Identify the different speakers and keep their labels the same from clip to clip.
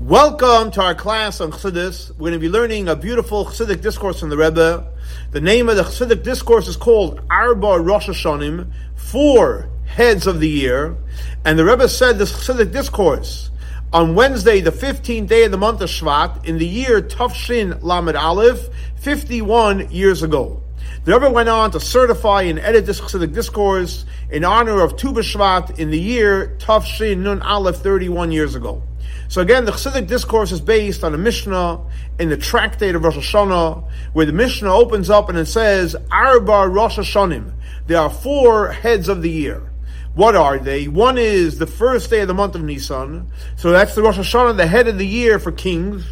Speaker 1: Welcome to our class on Chassidus. We're going to be learning a beautiful Chassidic discourse from the Rebbe. The name of the Chassidic discourse is called Arba Rosh Hashanim, four heads of the year. And the Rebbe said this Chassidic discourse on Wednesday, the 15th day of the month of Shvat, in the year Tafshin Lamed Aleph, 51 years ago. The Rebbe went on to certify and edit this Chassidic discourse in honor of Tu B'Shvat in the year Tafshin Nun Aleph 31 years ago. So again, the Chassidic discourse is based on a Mishnah in the tractate of Rosh Hashanah, where the Mishnah opens up and it says, Arba Rosh Hashanim. There are four heads of the year. What are they? One is the first day of the month of Nisan. So that's the Rosh Hashanah, the head of the year for kings.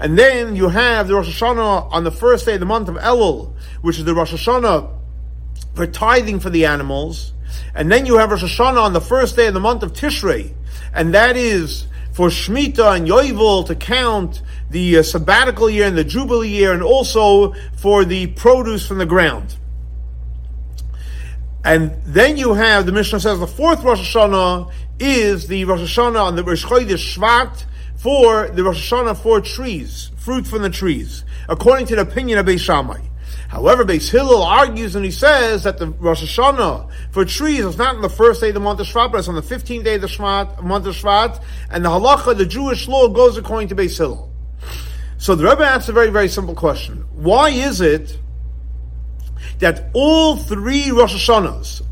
Speaker 1: And then you have the Rosh Hashanah on the first day of the month of Elul, which is the Rosh Hashanah for tithing for the animals. And then you have Rosh Hashanah on the first day of the month of Tishrei. And that is for Shemitah and Yovel to count the uh, sabbatical year and the Jubilee year and also for the produce from the ground. And then you have, the Mishnah says, the fourth Rosh Hashanah is the Rosh Hashanah on the Rosh Chodesh Shvat for the Rosh Hashanah for trees, fruit from the trees, according to the opinion of Beis Shammai. However, Beis Hillel argues and he says that the Rosh Hashanah for trees is not on the first day of the month of Shvat, but it's on the 15th day of the Shvat, month of Shvat, and the halacha, the Jewish law, goes according to Beis Hillel. So the Rebbe asks a very, very simple question. Why is it that all three Rosh Hashanahs,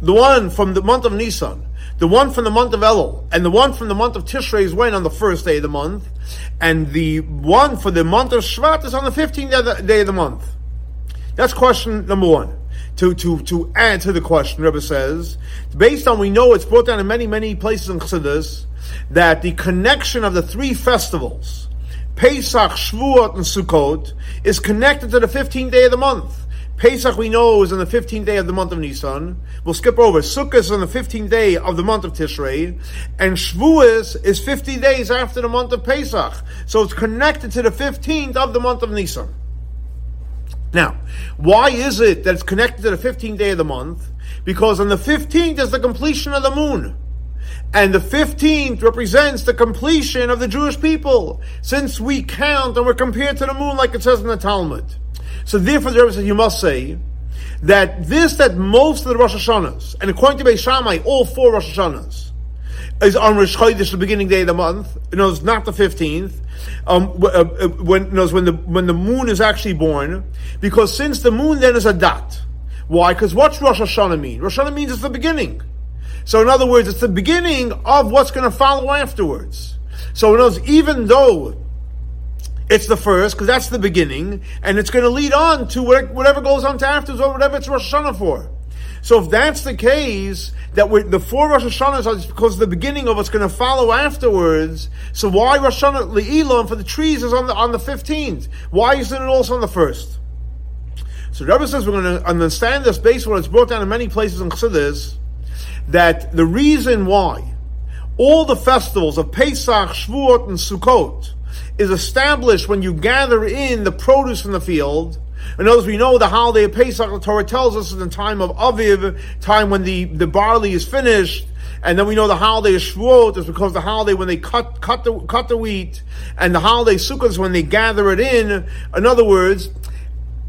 Speaker 1: the one from the month of Nisan, the one from the month of Elul, and the one from the month of Tishrei is when on the first day of the month, and the one for the month of Shvat is on the 15th day of the month. That's question number one. To, to, to add to the question, Rebbe says, based on we know it's brought down in many, many places in Chassidus, that the connection of the three festivals, Pesach, Shavuot, and Sukkot, is connected to the 15th day of the month. Pesach we know is on the 15th day of the month of Nisan. We'll skip over. Sukkot is on the 15th day of the month of Tishrei. And Shavuos is 50 days after the month of Pesach. So it's connected to the 15th of the month of Nisan. Now, why is it that it's connected to the 15th day of the month? Because on the 15th is the completion of the moon. And the 15th represents the completion of the Jewish people, since we count and we're compared to the moon like it says in the Talmud. So therefore the Rebbe says you must say that this, that most of the Rosh Hashanahs, and according to Beis Shammai, all four Rosh Hashanahs, is on Rosh Chodesh, the beginning day of the month. You know, it's not the fifteenth. Um, uh, uh, when you know, when the when the moon is actually born, because since the moon then is a dot. Why? Because what's Rosh Hashanah mean? Rosh Hashanah means it's the beginning. So in other words, it's the beginning of what's going to follow afterwards. So in other words, even though it's the first, because that's the beginning, and it's going to lead on to whatever goes on to afterwards, or whatever it's Rosh Hashanah for. So if that's the case, that we're, the four Rosh Hashanahs are because the beginning of what's going to follow afterwards. So why Rosh Hashanah Le'ilam for the trees is on the on the fifteenth? Why isn't it also on the first? So Rebbe says we're going to understand this based on what it's brought down in many places in Chassidus that the reason why all the festivals of Pesach, Shavuot, and Sukkot is established when you gather in the produce from the field in other words, we know the holiday of Pesach, the Torah tells us, is the time of Aviv, time when the, the barley is finished. And then we know the holiday of Shavuot is because the holiday when they cut, cut the, cut the wheat, and the holiday Sukkot is when they gather it in. In other words,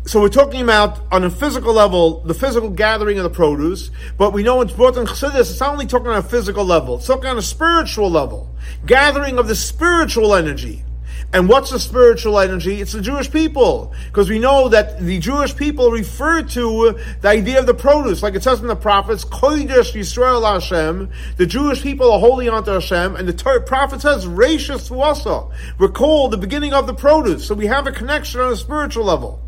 Speaker 1: so we're talking about on a physical level, the physical gathering of the produce, but we know it's brought in Chassidus, it's not only talking on a physical level, it's talking on a spiritual level. Gathering of the spiritual energy. And what's the spiritual energy? It's the Jewish people. Because we know that the Jewish people refer to the idea of the produce. Like it says in the prophets, Kodesh Yisrael Hashem. The Jewish people are holy unto Hashem. And the ter- prophet says, Rashis Fuasa. Recall the beginning of the produce. So we have a connection on a spiritual level.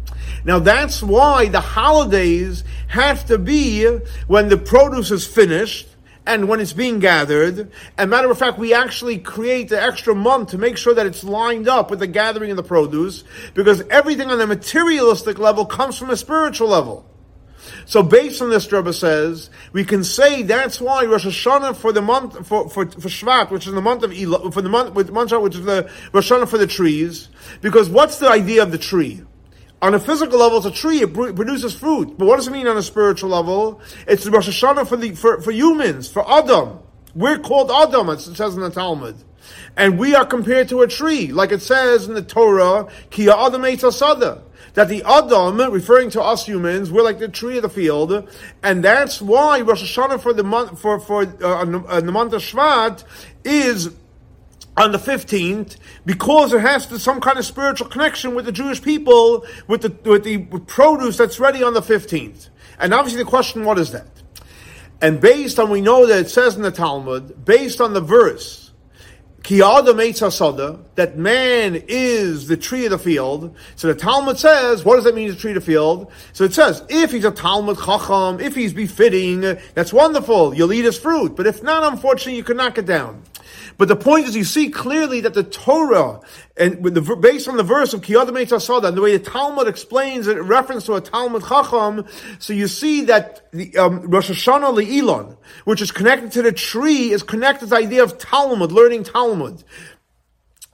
Speaker 1: Now that's why the holidays have to be when the produce is finished and when it's being gathered. And matter of fact, we actually create the extra month to make sure that it's lined up with the gathering of the produce, because everything on the materialistic level comes from a spiritual level. So based on this, Rebbe says, we can say that's why Rosh Hashanah for the month, for, for, for Shvat, which is the month of Elul, for the month, which is the Rosh Hashanah for the trees, because what's the idea of the tree? On a physical level, it's a tree, it produces fruit. But what does it mean on a spiritual level? It's the Rosh Hashanah for, the, for, for humans, for Adam. We're called Adam, it says in the Talmud. And we are compared to a tree, like it says in the Torah, Ki Adam Sada that the Adam, referring to us humans, we're like the tree of the field, and that's why Rosh Hashanah for the month for for uh, the month of Shvat is on the 15th because it has to, some kind of spiritual connection with the Jewish people with the with the produce that's ready on the 15th. And obviously the question what is that? And based on we know that it says in the Talmud, based on the verse Ki adam that man is the tree of the field. So the Talmud says, what does that mean, the tree of the field? So it says, if he's a Talmud Chacham, if he's befitting, that's wonderful. You'll eat his fruit. But if not, unfortunately, you could knock it down. But the point is, you see clearly that the Torah, and the, based on the verse of Kiyadam Asada, and the way the Talmud explains it, in reference to a Talmud Chacham, so you see that the um, Rosh Hashanah Le'ilon, which is connected to the tree, is connected to the idea of Talmud, learning Talmud,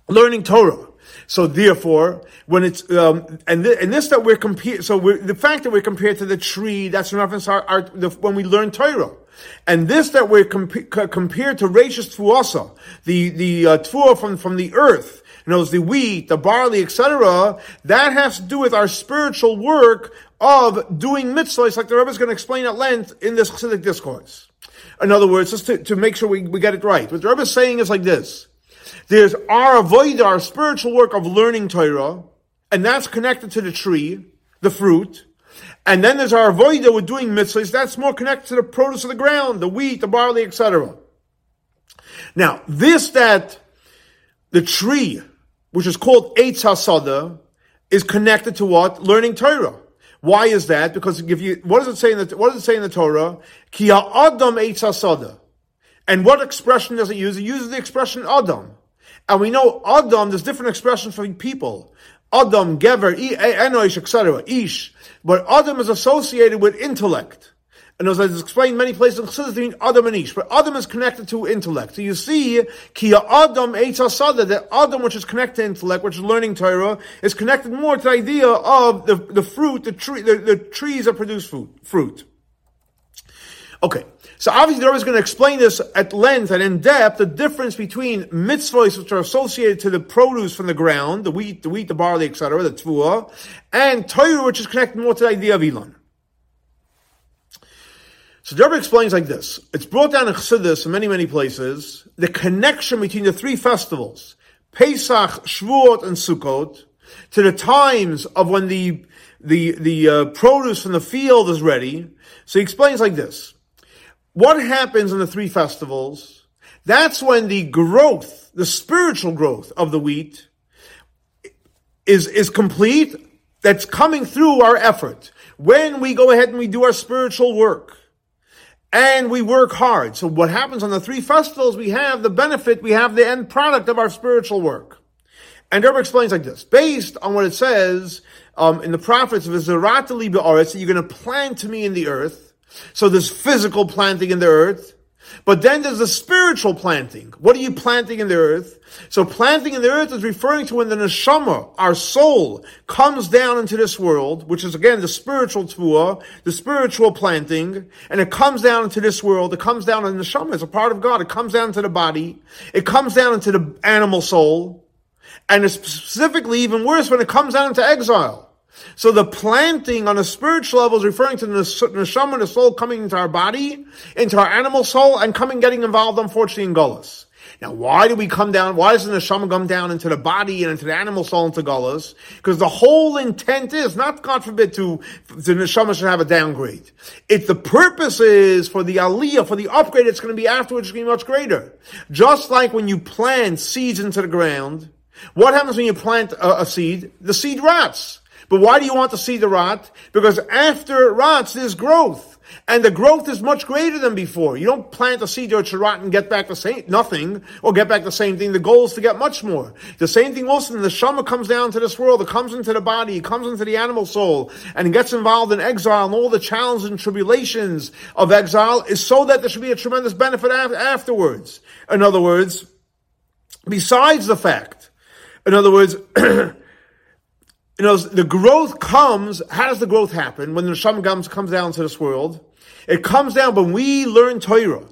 Speaker 1: learning Torah. So therefore, when it's um, and th- and this that we're compared, so we're, the fact that we're compared to the tree, that's reference to our, our the, when we learn Torah. And this that we're comp- compared to Rashis Tfuasa, the, the uh, Tfuah from, from the earth, you know, the wheat, the barley, etc., that has to do with our spiritual work of doing mitzvahs, like the Rebbe is going to explain at length in this Chassidic discourse. In other words, just to, to make sure we, we get it right. What the Rebbe is saying is like this. There's our avoida, our spiritual work of learning Torah, and that's connected to the tree, the fruit. And then there's our avoida with doing mitzvahs. That's more connected to the produce of the ground, the wheat, the barley, etc. Now, this that the tree, which is called Eitz Hasada, is connected to what? Learning Torah. Why is that? Because if you, what does it say in the, what does it say in the Torah? Ki Adam Eitz Hasada. And what expression does it use? It uses the expression Adam. And we know Adam, there's different expressions for people. Adam, Gever, Enosh, etc. Ish. But Adam is associated with intellect. And as I explained many places in Chassidus, mean Adam and Ish. But Adam is connected to intellect. So you see, Kia Adam Eitzasada, that Adam which is connected to intellect, which is learning Torah, is connected more to the idea of the, the fruit, the tree, the, the trees that produce fruit. fruit. Okay. So obviously, the Rebbe is going to explain this at length and in depth, the difference between mitzvahs, which are associated to the produce from the ground, the wheat, the wheat, the barley, etc., the tvua, and Torah, which is connected more to the idea of Elon. So the Rebbe explains like this. It's brought down in Chassidus in many, many places, the connection between the three festivals, Pesach, Shavuot, and Sukkot, to the times of when the, the, the uh, produce from the field is ready. So he explains like this what happens in the three festivals? That's when the growth, the spiritual growth of the wheat is, is complete. That's coming through our effort. When we go ahead and we do our spiritual work and we work hard. So what happens on the three festivals? We have the benefit, we have the end product of our spiritual work. And Rebbe explains like this, based on what it says um, in the prophets of Zeratali that you're going to plant to me in the earth, so there's physical planting in the earth, but then there's the spiritual planting. What are you planting in the earth? So planting in the earth is referring to when the neshama, our soul, comes down into this world, which is again the spiritual tfuah, the spiritual planting, and it comes down into this world. It comes down in the neshama. It's a part of God. It comes down into the body. It comes down into the animal soul. And it's specifically even worse when it comes down into exile. So the planting on a spiritual level is referring to the neshama, the soul coming into our body, into our animal soul, and coming getting involved, unfortunately, in gullus. Now, why do we come down? Why does the neshama come down into the body and into the animal soul into gullus? Because the whole intent is not, God forbid, to the neshama should have a downgrade. If the purpose is for the aliyah, for the upgrade, it's going to be afterwards, it's going to be much greater. Just like when you plant seeds into the ground, what happens when you plant a, a seed? The seed rots. But why do you want to see the rot? Because after it rots, there's growth. And the growth is much greater than before. You don't plant a seed or to rot and get back the same, nothing, or get back the same thing. The goal is to get much more. The same thing also, the Shama comes down to this world, it comes into the body, it comes into the animal soul, and gets involved in exile and all the challenges and tribulations of exile is so that there should be a tremendous benefit afterwards. In other words, besides the fact, in other words, you know, the growth comes, how does the growth happen? When the Neshama comes, comes down to this world, it comes down when we learn Torah.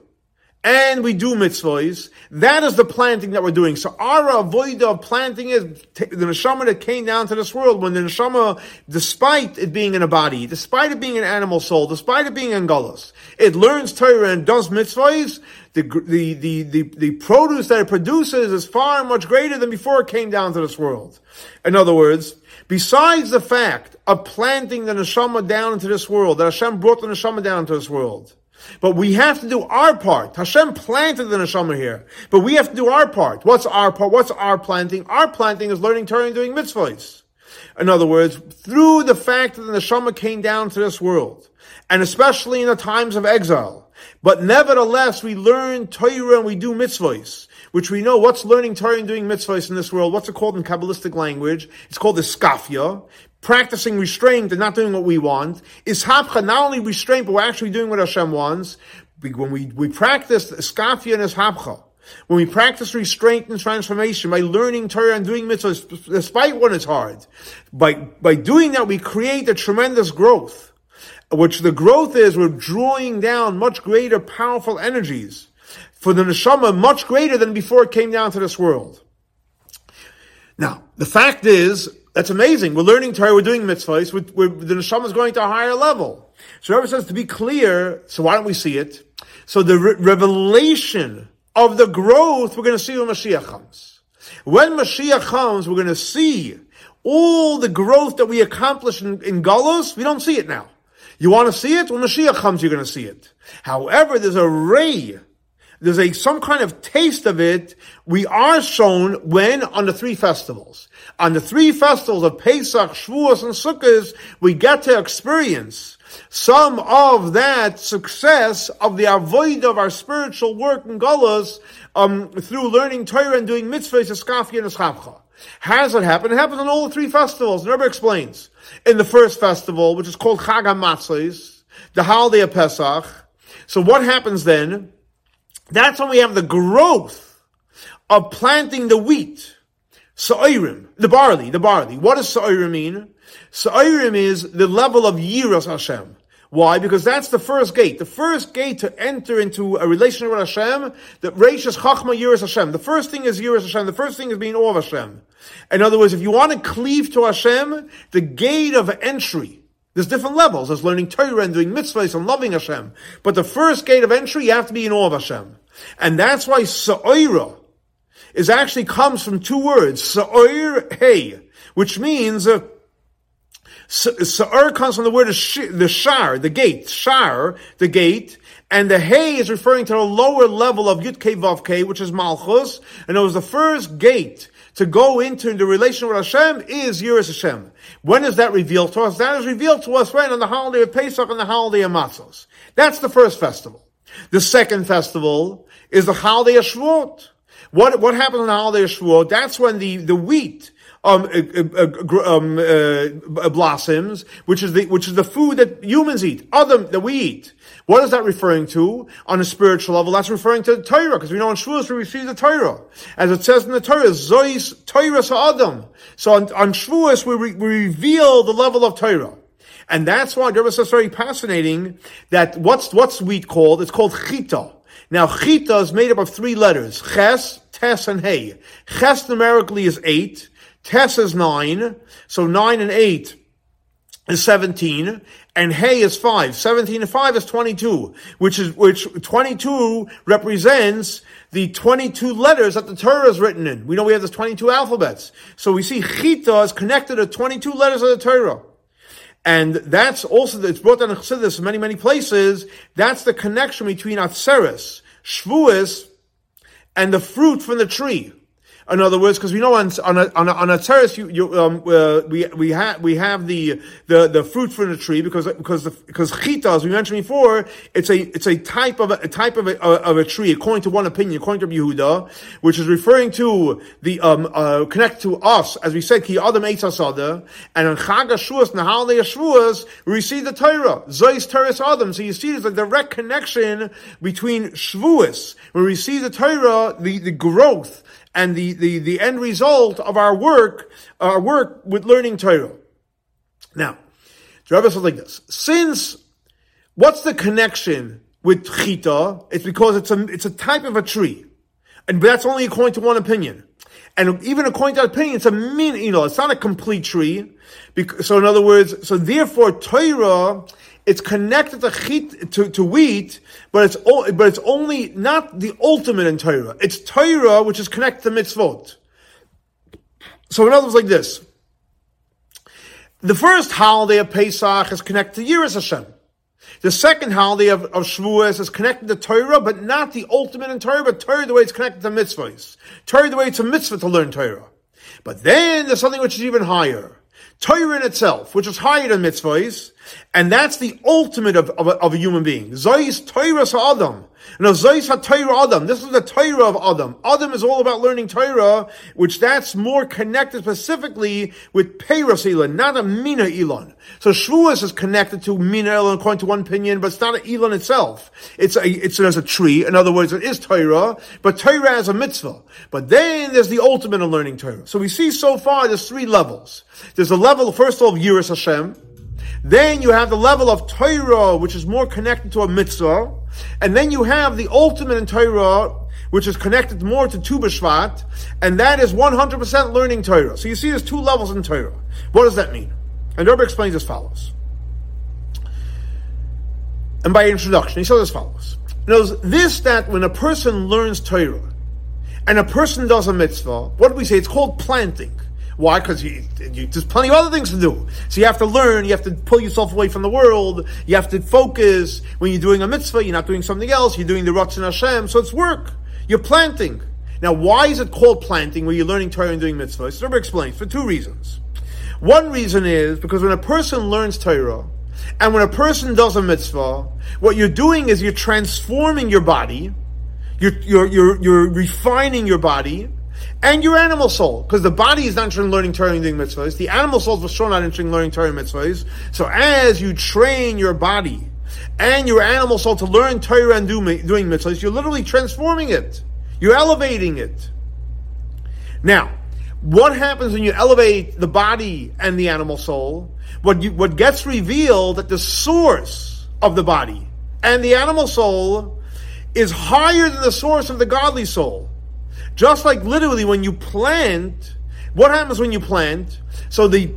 Speaker 1: and we do mitzvahs, that is the planting that we're doing. So our avoida of planting is the neshama that came down to this world when the neshama, despite it being in a body, despite it being an animal soul, despite it being in gullus, it learns Torah and does mitzvahs, the, the, the, the, the produce that it produces is far much greater than before it came down to this world. In other words, besides the fact of planting the neshama down into this world, that Hashem brought the neshama down into this world, but we have to do our part. Hashem planted the neshama here, but we have to do our part. What's our part? What's our planting? Our planting is learning Torah and doing mitzvahs. In other words, through the fact that the neshama came down to this world, and especially in the times of exile, but nevertheless we learn Torah and we do mitzvahs, which we know what's learning Torah and doing mitzvahs in this world. What's it called in Kabbalistic language? It's called the skafia practicing restraint and not doing what we want, is hapcha not only restraint, but we're actually doing what Hashem wants. When we, we practice skafia and hapcha, when we practice restraint and transformation by learning Torah and doing mitzvahs, despite when it's hard, by, by doing that, we create a tremendous growth, which the growth is we're drawing down much greater powerful energies for the neshama, much greater than before it came down to this world. Now, the fact is, that's amazing. We're learning Torah, we're doing mitzvahs, we're, we're, the neshama is going to a higher level. So Rebbe says to be clear, so why don't we see it? So the re- revelation of the growth we're going to see when Mashiach comes. When Mashiach comes, we're going to see all the growth that we accomplished in, in Galus, we don't see it now. You want to see it? When Mashiach comes, you're going to see it. However, there's a ray there's a some kind of taste of it. We are shown when on the three festivals. On the three festivals of Pesach, Shavuos, and Sukkot, we get to experience some of that success of the avoida of our spiritual work in Golas um, through learning Torah and doing mitzvahs, eskafi, and eschavcha. How does it happen? It happens on all three festivals. The explains. In the first festival, which is called Chag HaMatzos, the holiday of Pesach. So what happens then? That's when we have the growth of planting the wheat. Sa'irim, the barley, the barley. What does Sa'irim mean? Sa'irim is the level of Yiras Hashem. Why? Because that's the first gate. The first gate to enter into a relationship with Hashem, the Reishas Chachma Yiras Hashem. The first thing is Yiras Hashem. The first thing is being awe of Hashem. In other words, if you want to cleave to Hashem, the gate of entry, there's different levels. There's learning Torah and doing mitzvahs and loving Hashem. But the first gate of entry, you have to be in awe of Hashem. And that's why Sa'ira is actually comes from two words, Sa'ir Hey, which means, uh, Sa'ir comes from the word the shar, the gate, shar, the gate, and the hay is referring to the lower level of Yud Kei which is Malchus, and it was the first gate to go into the relation with Hashem is Yiras Hashem. When is that revealed to us? That is revealed to us when on the holiday of Pesach and the holiday of Matzos. That's the first festival. The second festival is the holiday of Shavuot. What, what happens on the holiday of Shavuot? That's when the, the wheat, um, uh, uh, um, uh, blossoms, which is the which is the food that humans eat, other that we eat. What is that referring to on a spiritual level? That's referring to the Torah, because we know in Shavuos we receive the Torah, as it says in the Torah, Zois Torah Sa'adam. So on, on Shavuos we, re, we reveal the level of Torah. And that's why Rebbe says very fascinating that what's, what's wheat called? It's called chita. Now chita is made up of three letters. Ches, tes, and hey. Ches numerically is eight. Tes is nine. So nine and eight is 17, and Hey is 5. 17 and 5 is 22, which is, which 22 represents the 22 letters that the Torah is written in. We know we have the 22 alphabets. So we see Chita is connected to 22 letters of the Torah. And that's also, it's brought down in Chassidus in many, many places. That's the connection between Atzeres, Shavuos, and the fruit from the tree. In other words, because we know on on a, on a, on a terrace, you, you um, uh, we we have we have the, the the fruit from the tree because because the, because chita, as we mentioned before, it's a it's a type of a, a type of a, of a tree, according to one opinion, according to Yehuda, which is referring to the um uh, connect to us, as we said, ki adam asada, and on Chag Shavuos, we receive the Torah, Zois Teres Adam. So you see, there's a direct connection between Shavuos, when we receive the Torah, the the growth and the, the, the end result of our work, our work with learning Torah. Now, the Rebbe says like this, since, what's the connection with chita, it's because it's a, it's a type of a tree. And that's only according to one opinion. And even according to that opinion, it's a mean, you know, it's not a complete tree. So in other words, so therefore Torah, it's connected to, chit, to, to wheat, but it's, but it's only not the ultimate in Torah. It's Torah, which is connected to mitzvot. So in other words, like this. The first holiday of Pesach is connected to Yiras Hashem. The second holiday of, of Shavuos is connected to Torah, but not the ultimate in Torah, but Torah the way it's connected to mitzvahs. Torah the way it's a mitzvah to learn Torah. But then there's something which is even higher. Torah in itself, which is higher than mitzvahs, and that's the ultimate of, of, a, of a human being. Zois Torah Adam. Now, Zois HaTorah Adam. This is the Torah of Adam. Adam is all about learning Torah, which that's more connected specifically with Peiros Elon, not a Mina Elon. So Shavuos is connected to Mina Elon according to one opinion, but it's not an Elon itself. It's a, it's, there's a tree. In other words, it is Torah, but Torah as a mitzvah. But then there's the ultimate in learning Torah. So we see so far there's three levels. There's a level, first of all, of Yiras Hashem. Then you have the level of Torah, which is more connected to a mitzvah. And then you have the ultimate in Torah, which is connected more to Tu B'Shvat, and that is 100% learning Torah. So you see there's two levels in Torah. What does that mean? And Rebbe explains as follows. And by introduction, he says as follows. Knows this that when a person learns Torah, and a person does a mitzvah, what do we say? It's called planting. Why? Because there's plenty of other things to do. So you have to learn, you have to pull yourself away from the world, you have to focus. When you're doing a mitzvah, you're not doing something else, you're doing the Ratzon Hashem, so it's work. You're planting. Now, why is it called planting where you're learning Torah and doing mitzvahs? So explains for two reasons. One reason is because when a person learns Torah, and when a person does a mitzvah, what you're doing is you're transforming your body, you're, you're, you're, you're refining your body, and your animal soul, because the body is not interested in learning Torah and doing mitzvahs. The animal soul is for sure not interested in learning Torah and mitzvahs. So as you train your body and your animal soul to learn Torah and do, doing mitzvahs, you're literally transforming it. You're elevating it. Now, what happens when you elevate the body and the animal soul? What you, what gets revealed that the source of the body and the animal soul is higher than the source of the godly soul. Just like literally when you plant, what happens when you plant? So the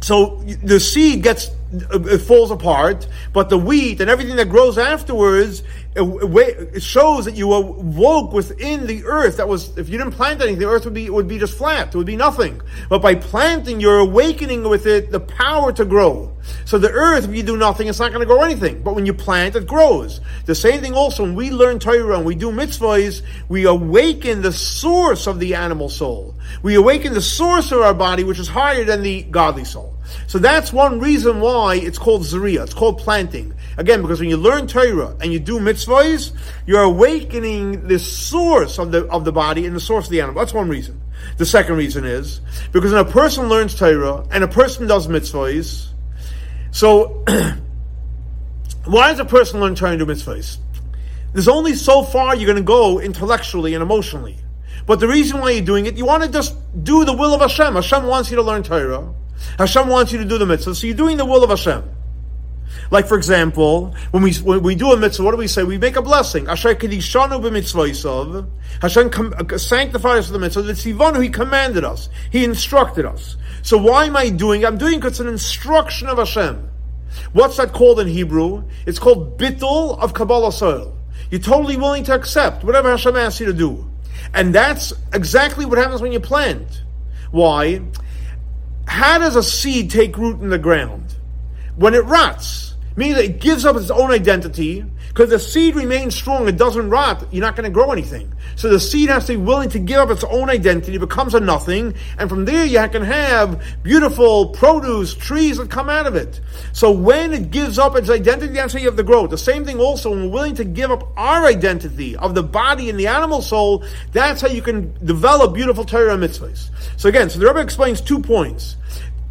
Speaker 1: so the seed gets Uh, it falls apart, but the wheat and everything that grows afterwards uh, it shows that you awoke within the earth. That was if you didn't plant anything, the earth would be would be just flat. It would be nothing. But by planting, you're awakening with it the power to grow. So the earth, if you do nothing, it's not going to grow anything. But when you plant, it grows. The same thing also when we learn Torah and we do mitzvahs, we awaken the source of the animal soul. We awaken the source of our body, which is higher than the godly soul. So that's one reason why it's called Zariah. It's called planting. Again, because when you learn Torah and you do mitzvahs, you're awakening the source of the, of the body and the source of the animal. That's one reason. The second reason is because when a person learns Torah and a person does mitzvahs, so why does a person learn Torah and do mitzvahs? There's only so far you're going to go intellectually and emotionally. But the reason why you're doing it, you want to just do the will of Hashem. Hashem wants you to learn Torah. Hashem wants you to do the mitzvah, so you're doing the will of Hashem. Like for example, when we when we do a mitzvah, what do we say? We make a blessing. Hashem com- uh, sanctified us the mitzvah. The tzivanu He commanded us. He instructed us. So why am I doing? I'm doing because it's an instruction of Hashem. What's that called in Hebrew? It's called bittul of kabbalas ol. You're totally willing to accept whatever Hashem asks you to do. And that's exactly what happens when you plant. Why? How does a seed take root in the ground? When it rots, meaning that it gives up its own identity, because the seed remains strong, it doesn't rot, you're not going to grow anything. So the seed has to be willing to give up its own identity, becomes a nothing, and from there you can have beautiful produce, trees that come out of it. So when it gives up its identity, that's how you have the growth. The same thing also, when we're willing to give up our identity of the body and the animal soul, that's how you can develop beautiful Torah mitzvahs. So again, so the Rebbe explains two points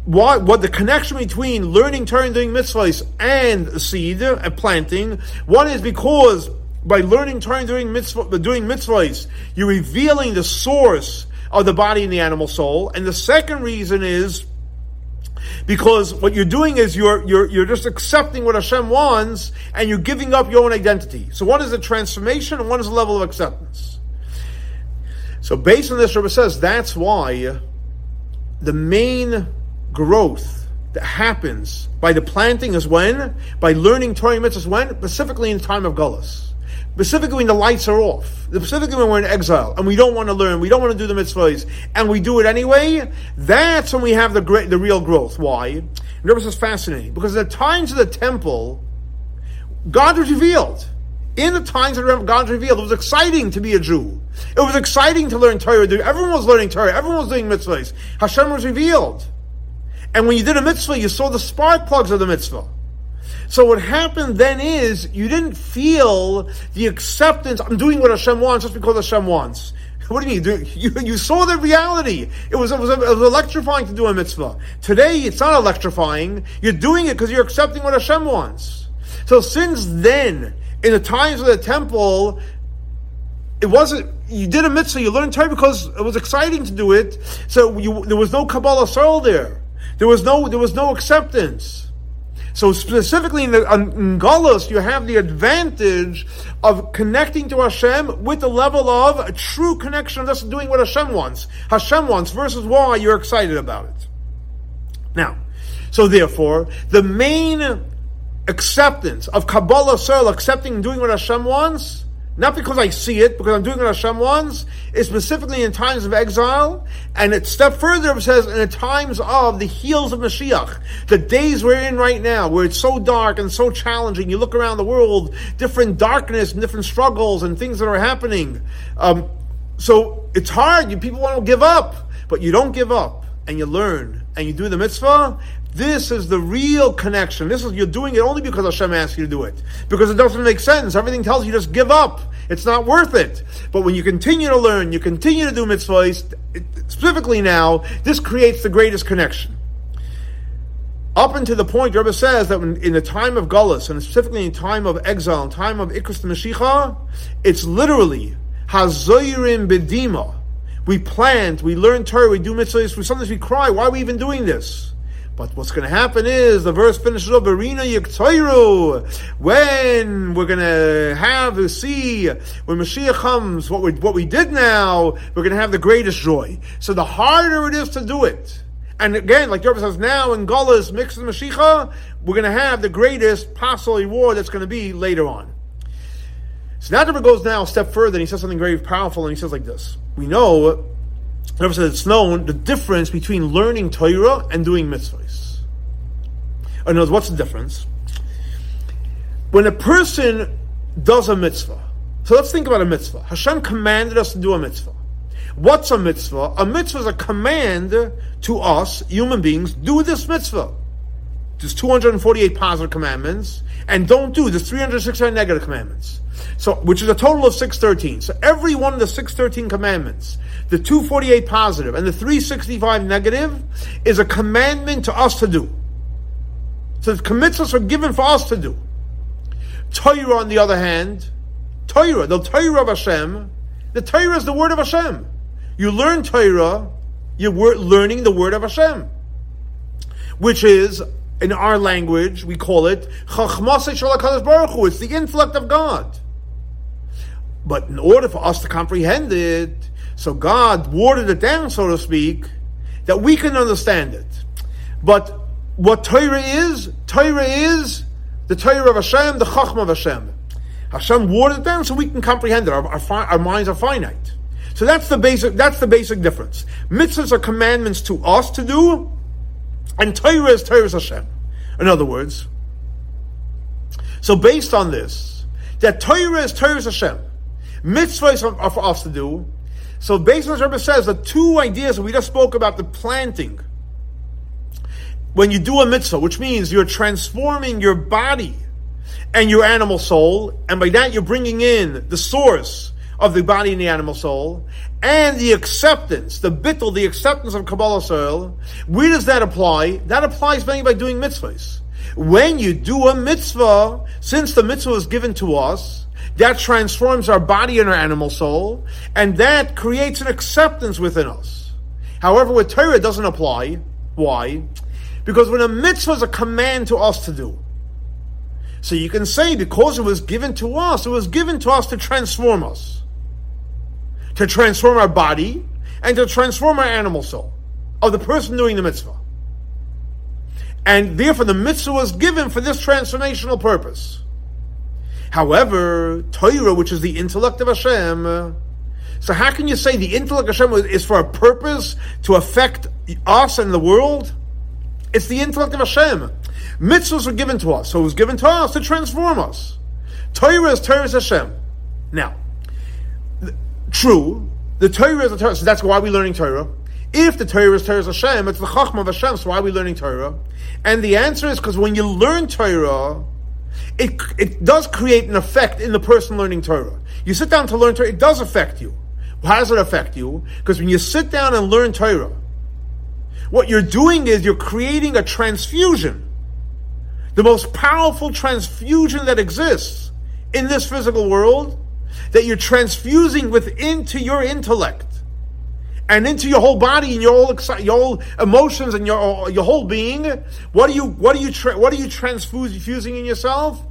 Speaker 1: what, what the connection between learning Torah and doing mitzvahs and seed and planting. One is because by learning Torah and doing mitzvah, doing mitzvahs, you're revealing the source of the body and the animal soul. And the second reason is Because what you're doing is you're, you're, you're just accepting what Hashem wants and you're giving up your own identity. So one is a transformation and one is a level of acceptance. So based on this, Rebbe says that's why the main growth that happens by the planting is when? By learning Torah mitzvahs when? Specifically in the time of Gullus. Specifically when the lights are off. Specifically when we're in exile and we don't want to learn, we don't want to do the mitzvahs, and we do it anyway, that's when we have the great, the real growth. Why? And this is fascinating. Because at the times of the temple, God was revealed. In the times of God revealed, it was exciting to be a Jew. It was exciting to learn Torah. Everyone was learning Torah. Everyone was doing mitzvahs. Hashem was revealed. And when you did a mitzvah, you saw the spark plugs of the mitzvah. So what happened then is you didn't feel the acceptance. I'm doing what Hashem wants just because Hashem wants. What do you mean? You, you saw the reality. It was, it was, it was electrifying to do a mitzvah. Today, it's not electrifying. You're doing it because you're accepting what Hashem wants. So since then, in the times of the temple, it wasn't you did a mitzvah, you learned Torah because it was exciting to do it. So you, there was no kabbalas ol there. There was no there was no acceptance. So specifically in, the, in you have the advantage of connecting to Hashem with the level of a true connection of just doing what Hashem wants. Hashem wants versus why you're excited about it. Now, so therefore, the main acceptance of Kabbalas Ol, accepting and doing what Hashem wants, not because I see it, because I'm doing what Hashem wants, is specifically in times of exile, and it step further, it says, in the times of the heels of Mashiach, the days we're in right now, where it's so dark and so challenging, you look around the world, different darkness and different struggles and things that are happening. Um, so it's hard, you people want to give up, but you don't give up, and you learn, and you do the mitzvah, this is the real connection. This is you're doing it only because Hashem asked you to do it. Because it doesn't make sense. Everything tells you just give up. It's not worth it. But when you continue to learn, you continue to do mitzvahs, specifically now, this creates the greatest connection. Up until the point, Rebbe says that when, in the time of Gullus, and specifically in time of exile, in time of Ikris Mashiach, it's literally Hazoyrim Bedima. We plant, we learn Torah, we do mitzvahs, we sometimes we cry, why are we even doing this? But what's going to happen is the verse finishes up Verina Yiktoiru. When we're going to have the see when Mashiach comes, what we what we did now, we're going to have the greatest joy. So the harder it is to do it, and again, like Yerba says, now in Gullus mixed with Mashiach, we're going to have the greatest possible reward that's going to be later on. So now Yerba goes now a step further, and he says something very powerful, and he says like this: We know Never said it's known the difference between learning Torah and doing mitzvahs. In other words, what's the difference? When a person does a mitzvah, so let's think about a mitzvah. Hashem commanded us to do a mitzvah. What's a mitzvah? A mitzvah is a command to us, human beings, do this mitzvah. There's 248 positive commandments, and don't do, there's 369 negative commandments. So, which is a total of 613. So every one of the 613 commandments, the 248 positive and the 365 negative, is a commandment to us to do. So the commitments are given for us to do. Torah, on the other hand, Torah, the Torah of Hashem, the Torah is the word of Hashem. You learn Torah, you're learning the word of Hashem, which is in our language, we call it It's the intellect of God. But in order for us to comprehend it, so God watered it down, so to speak, that we can understand it. But what Torah is, Torah is the Torah of Hashem, the Chachma of Hashem. Hashem watered it down so we can comprehend it. Our, our, our, minds are finite. So that's the basic. That's the basic difference. Mitzvahs are commandments to us to do, and Torah is Torah Hashem. In other words, so based on this, that Torah is Torah Hashem, Mitzvahs are for us to do. So based on what Rebbe says, the two ideas we just spoke about, the planting, when you do a mitzvah, which means you're transforming your body and your animal soul, and by that you're bringing in the source of the body and the animal soul, and the acceptance, the bittul, the acceptance of kabbalas ol, where does that apply? That applies mainly by doing mitzvahs. When you do a mitzvah, since the mitzvah is given to us, that transforms our body and our animal soul, and that creates an acceptance within us. However, with Torah, doesn't apply. Why? Because when a mitzvah is a command to us to do, so you can say because it was given to us, it was given to us to transform us, to transform our body, and to transform our animal soul of the person doing the mitzvah. And therefore, the mitzvah was given for this transformational purpose. However, Torah, which is the intellect of Hashem, so how can you say the intellect of Hashem is for a purpose to affect us and the world? It's the intellect of Hashem. Mitzvahs were given to us, so it was given to us to transform us. Torah is Torah is Hashem. Now, true, the Torah is the Torah, so that's why we're learning Torah. If the Torah is Torah is Hashem, it's the Chachma of Hashem, so why are we learning Torah? And the answer is because when you learn Torah, it, it does create an effect in the person learning Torah. You sit down to learn Torah, it does affect you. How does it affect you? Because when you sit down and learn Torah, what you're doing is you're creating a transfusion the most powerful transfusion that exists in this physical world that you're transfusing within to your intellect and into your whole body and your whole your whole emotions and your your whole being. What are you what are you tra- what are you transfusing in yourself?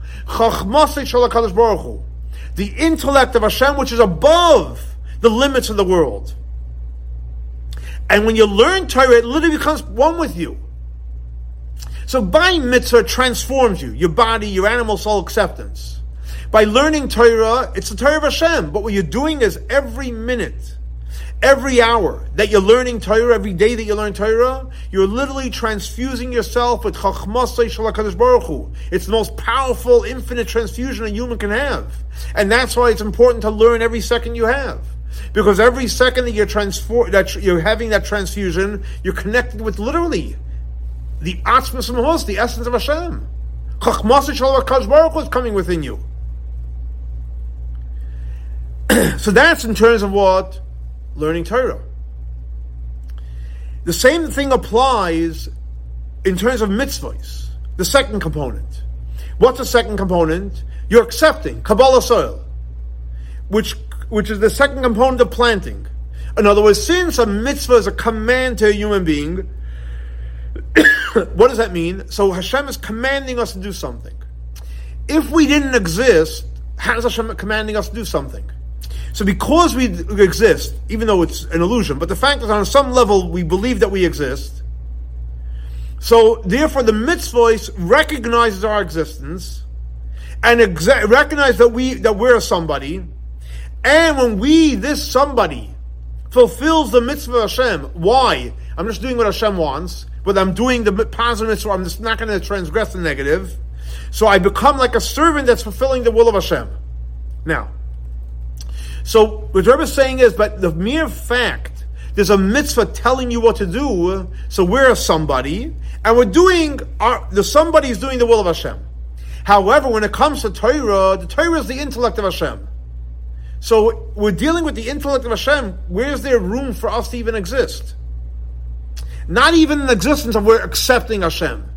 Speaker 1: The intellect of Hashem, which is above the limits of the world. And when you learn Torah, it literally becomes one with you. So by mitzvah transforms you, your body, your animal soul acceptance. By learning Torah, it's the Torah of Hashem. But what you're doing is every minute, every hour that you're learning Torah, every day that you learn Torah, you're literally transfusing yourself with Chachmasay Shalakadosh Baruch Hu. It's the most powerful, infinite transfusion a human can have. And that's why it's important to learn every second you have. Because every second that you're that you're having that transfusion, you're connected with literally the Atzmas the essence of Hashem. Chachmas Baruch is coming within you. so that's in terms of what? Learning Torah. The same thing applies in terms of mitzvahs, the second component. What's the second component? You're accepting kabbalas ol, which, which is the second component of planting. In other words, since a mitzvah is a command to a human being, what does that mean? So Hashem is commanding us to do something. If we didn't exist, how is Hashem commanding us to do something? So because we exist, even though it's an illusion, but the fact is on some level we believe that we exist, so therefore the mitzvah recognizes our existence and exa- recognize that we that we're somebody, and when we, this somebody, fulfills the mitzvah of Hashem, why? I'm just doing what Hashem wants but I'm doing the positive, so I'm just not going to transgress the negative. So I become like a servant that's fulfilling the will of Hashem. Now, so what Rebbe is saying is, but the mere fact there's a mitzvah telling you what to do, so we're a somebody, and we're doing our, the somebody is doing the will of Hashem. However, when it comes to Torah, the Torah is the intellect of Hashem. So we're dealing with the intellect of Hashem. Where's there room for us to even exist? Not even in the existence of we're accepting Hashem.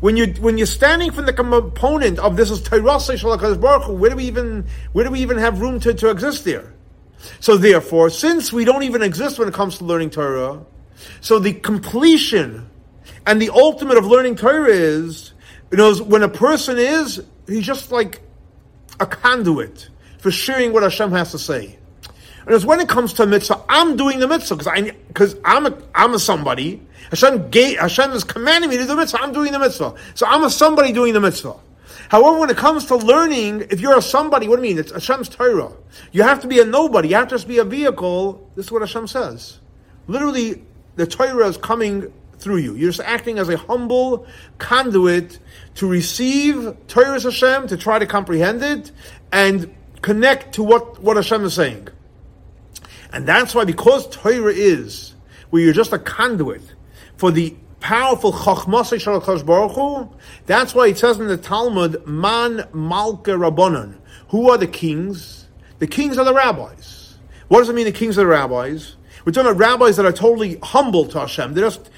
Speaker 1: When you when you're standing from the component of this is Torah Baruch where do we even where do we even have room to, to exist there? So therefore, since we don't even exist when it comes to learning Torah, so the completion and the ultimate of learning Torah is, you know, when a person is, he's just like a conduit for sharing what Hashem has to say. And it's when it comes to mitzvah, I'm doing the mitzvah because I because I'm a I'm a somebody. Hashem gave, Hashem is commanding me to do the mitzvah. I'm doing the mitzvah, so I'm a somebody doing the mitzvah. However, when it comes to learning, if you're a somebody, what do you mean? It's Hashem's Torah. You have to be a nobody. You have to just be a vehicle. This is what Hashem says. Literally, the Torah is coming through you. You're just acting as a humble conduit to receive Torah's Hashem, to try to comprehend it, and connect to what, what Hashem is saying. And that's why, because Torah is where you're just a conduit for the powerful Chachmasei Shalakash Baruch Hu, that's why it says in the Talmud, Man Malka Rabbanon. Who are the kings? The kings are the rabbis. What does it mean, the kings are the rabbis? We're talking about rabbis that are totally humble to Hashem. They're just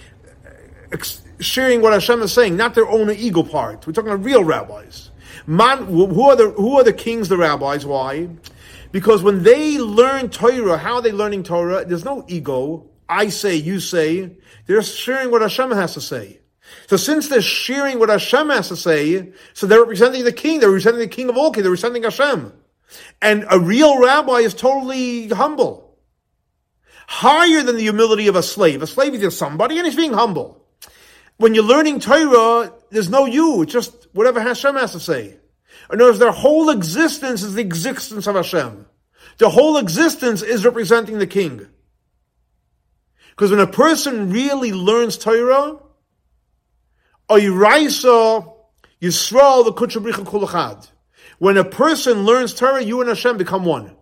Speaker 1: uh, sharing what Hashem is saying, not their own ego part. We're talking about real rabbis. Man, who are the who are the kings, the rabbis? Why? Because when they learn Torah, how are they learning Torah? There's no ego. I say, you say. They're sharing what Hashem has to say. So since they're sharing what Hashem has to say, so they're representing the king, they're representing the king of all kings, they're representing Hashem. And a real rabbi is totally humble. Higher than the humility of a slave. A slave is just somebody and he's being humble. When you're learning Torah, there's no you, it's just whatever Hashem has to say. In other words, their whole existence is the existence of Hashem. The whole existence is representing the king. Because when a person really learns Torah, Oyraisa Yisrael the Kuchabricha Kulachad. When a person learns Torah, you and Hashem become one.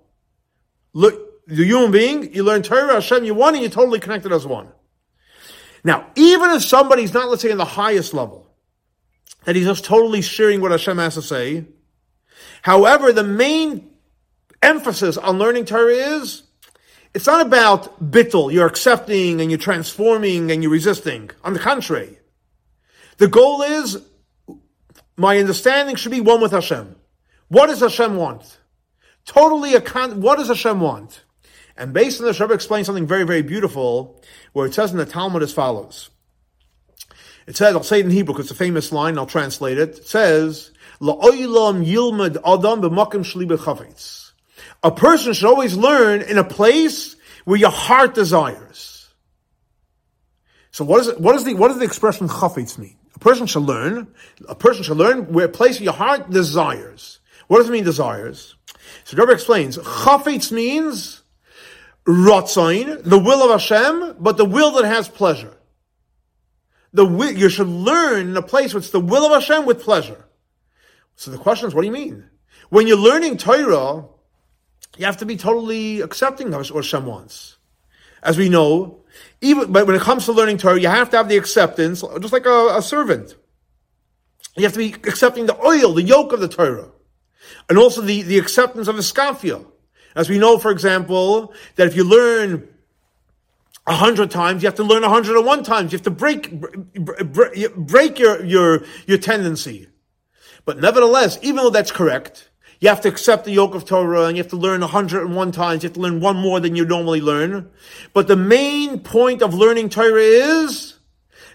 Speaker 1: Look, the human being, you learn Torah, Hashem, you're one, and you're totally connected as one. Now, even if somebody's not, let's say, in the highest level, that he's just totally sharing what Hashem has to say, however, the main emphasis on learning Torah is it's not about bittul, you're accepting and you're transforming and you're resisting. On the contrary, the goal is my understanding should be one with Hashem. What does Hashem want? Totally a con- what does Hashem want? And based on this, Rebbe explains something very, very beautiful, where it says in the Talmud as follows. It says, I'll say it in Hebrew because it's a famous line, I'll translate it. It says, La'oilam yilmad adam b'makim shli b'chavetz. A person should always learn in a place where your heart desires. So what is it, what is the, what does the expression chafetz mean? A person should learn, a person should learn where a place where your heart desires. What does it mean desires? So Rebbe explains, chafetz means rotzain, the will of Hashem, but the will that has pleasure. The will, you should learn in a place where it's the will of Hashem with pleasure. So the question is, what do you mean? When you're learning Torah, you have to be totally accepting of Hashem wants. As we know, even but when it comes to learning Torah, you have to have the acceptance, just like a, a servant. You have to be accepting the oil, the yoke of the Torah, and also the, the acceptance of the skafia. As we know, for example, that if you learn a hundred times, you have to learn a hundred and one times. You have to break break, break your your your tendency. But nevertheless, even though that's correct, you have to accept the yoke of Torah and you have to learn 101 times. You have to learn one more than you normally learn. But the main point of learning Torah is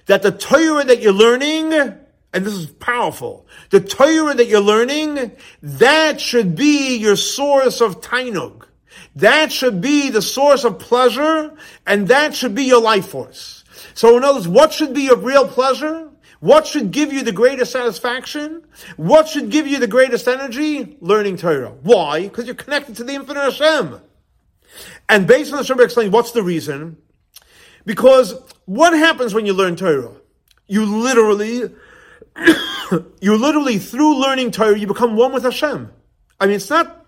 Speaker 1: that the Torah that you're learning, and this is powerful, the Torah that you're learning, that should be your source of tainug. That should be the source of pleasure, and that should be your life force. So in other words, what should be your real pleasure? What should give you the greatest satisfaction? What should give you the greatest energy? Learning Torah. Why? Because you're connected to the infinite Hashem. And based on the Shabbat explain what's the reason? Because what happens when you learn Torah? You literally, you literally, through learning Torah, you become one with Hashem. I mean, it's not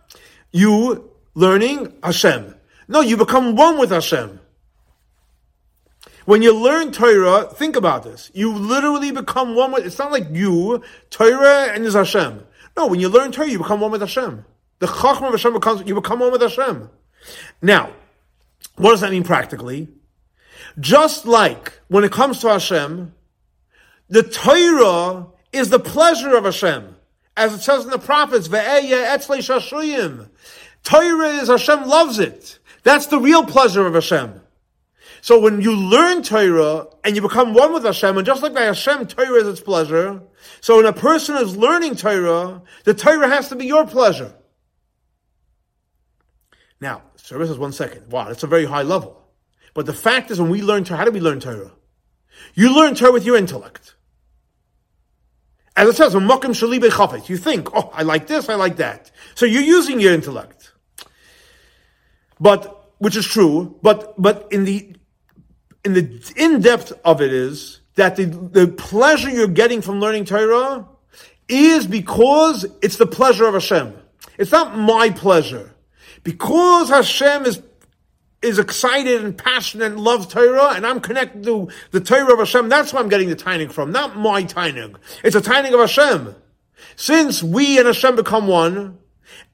Speaker 1: you learning Hashem. No, you become one with Hashem. When you learn Torah, think about this. You literally become one with, it's not like you, Torah and is Hashem. No, when you learn Torah, you become one with Hashem. The Chacham of Hashem becomes, you become one with Hashem. Now, what does that mean practically? Just like when it comes to Hashem, the Torah is the pleasure of Hashem. As it says in the prophets, Torah is Hashem loves it. That's the real pleasure of Hashem. So when you learn Torah and you become one with Hashem, and just like by Hashem, Torah is its pleasure. So when a person is learning Torah, the Torah has to be your pleasure. Now, service is one second. Wow, that's a very high level. But the fact is, when we learn Torah, how do we learn Torah? You learn Torah with your intellect. As it says, you think, oh, I like this, I like that. So you're using your intellect. But, which is true, but, but in the in the in depth of it is that the, the pleasure you're getting from learning Torah is because it's the pleasure of Hashem. It's not my pleasure. Because Hashem is is excited and passionate and loves Torah, and I'm connected to the Torah of Hashem, that's where I'm getting the tainig from, not my tainig. It's a tainig of Hashem. Since we and Hashem become one,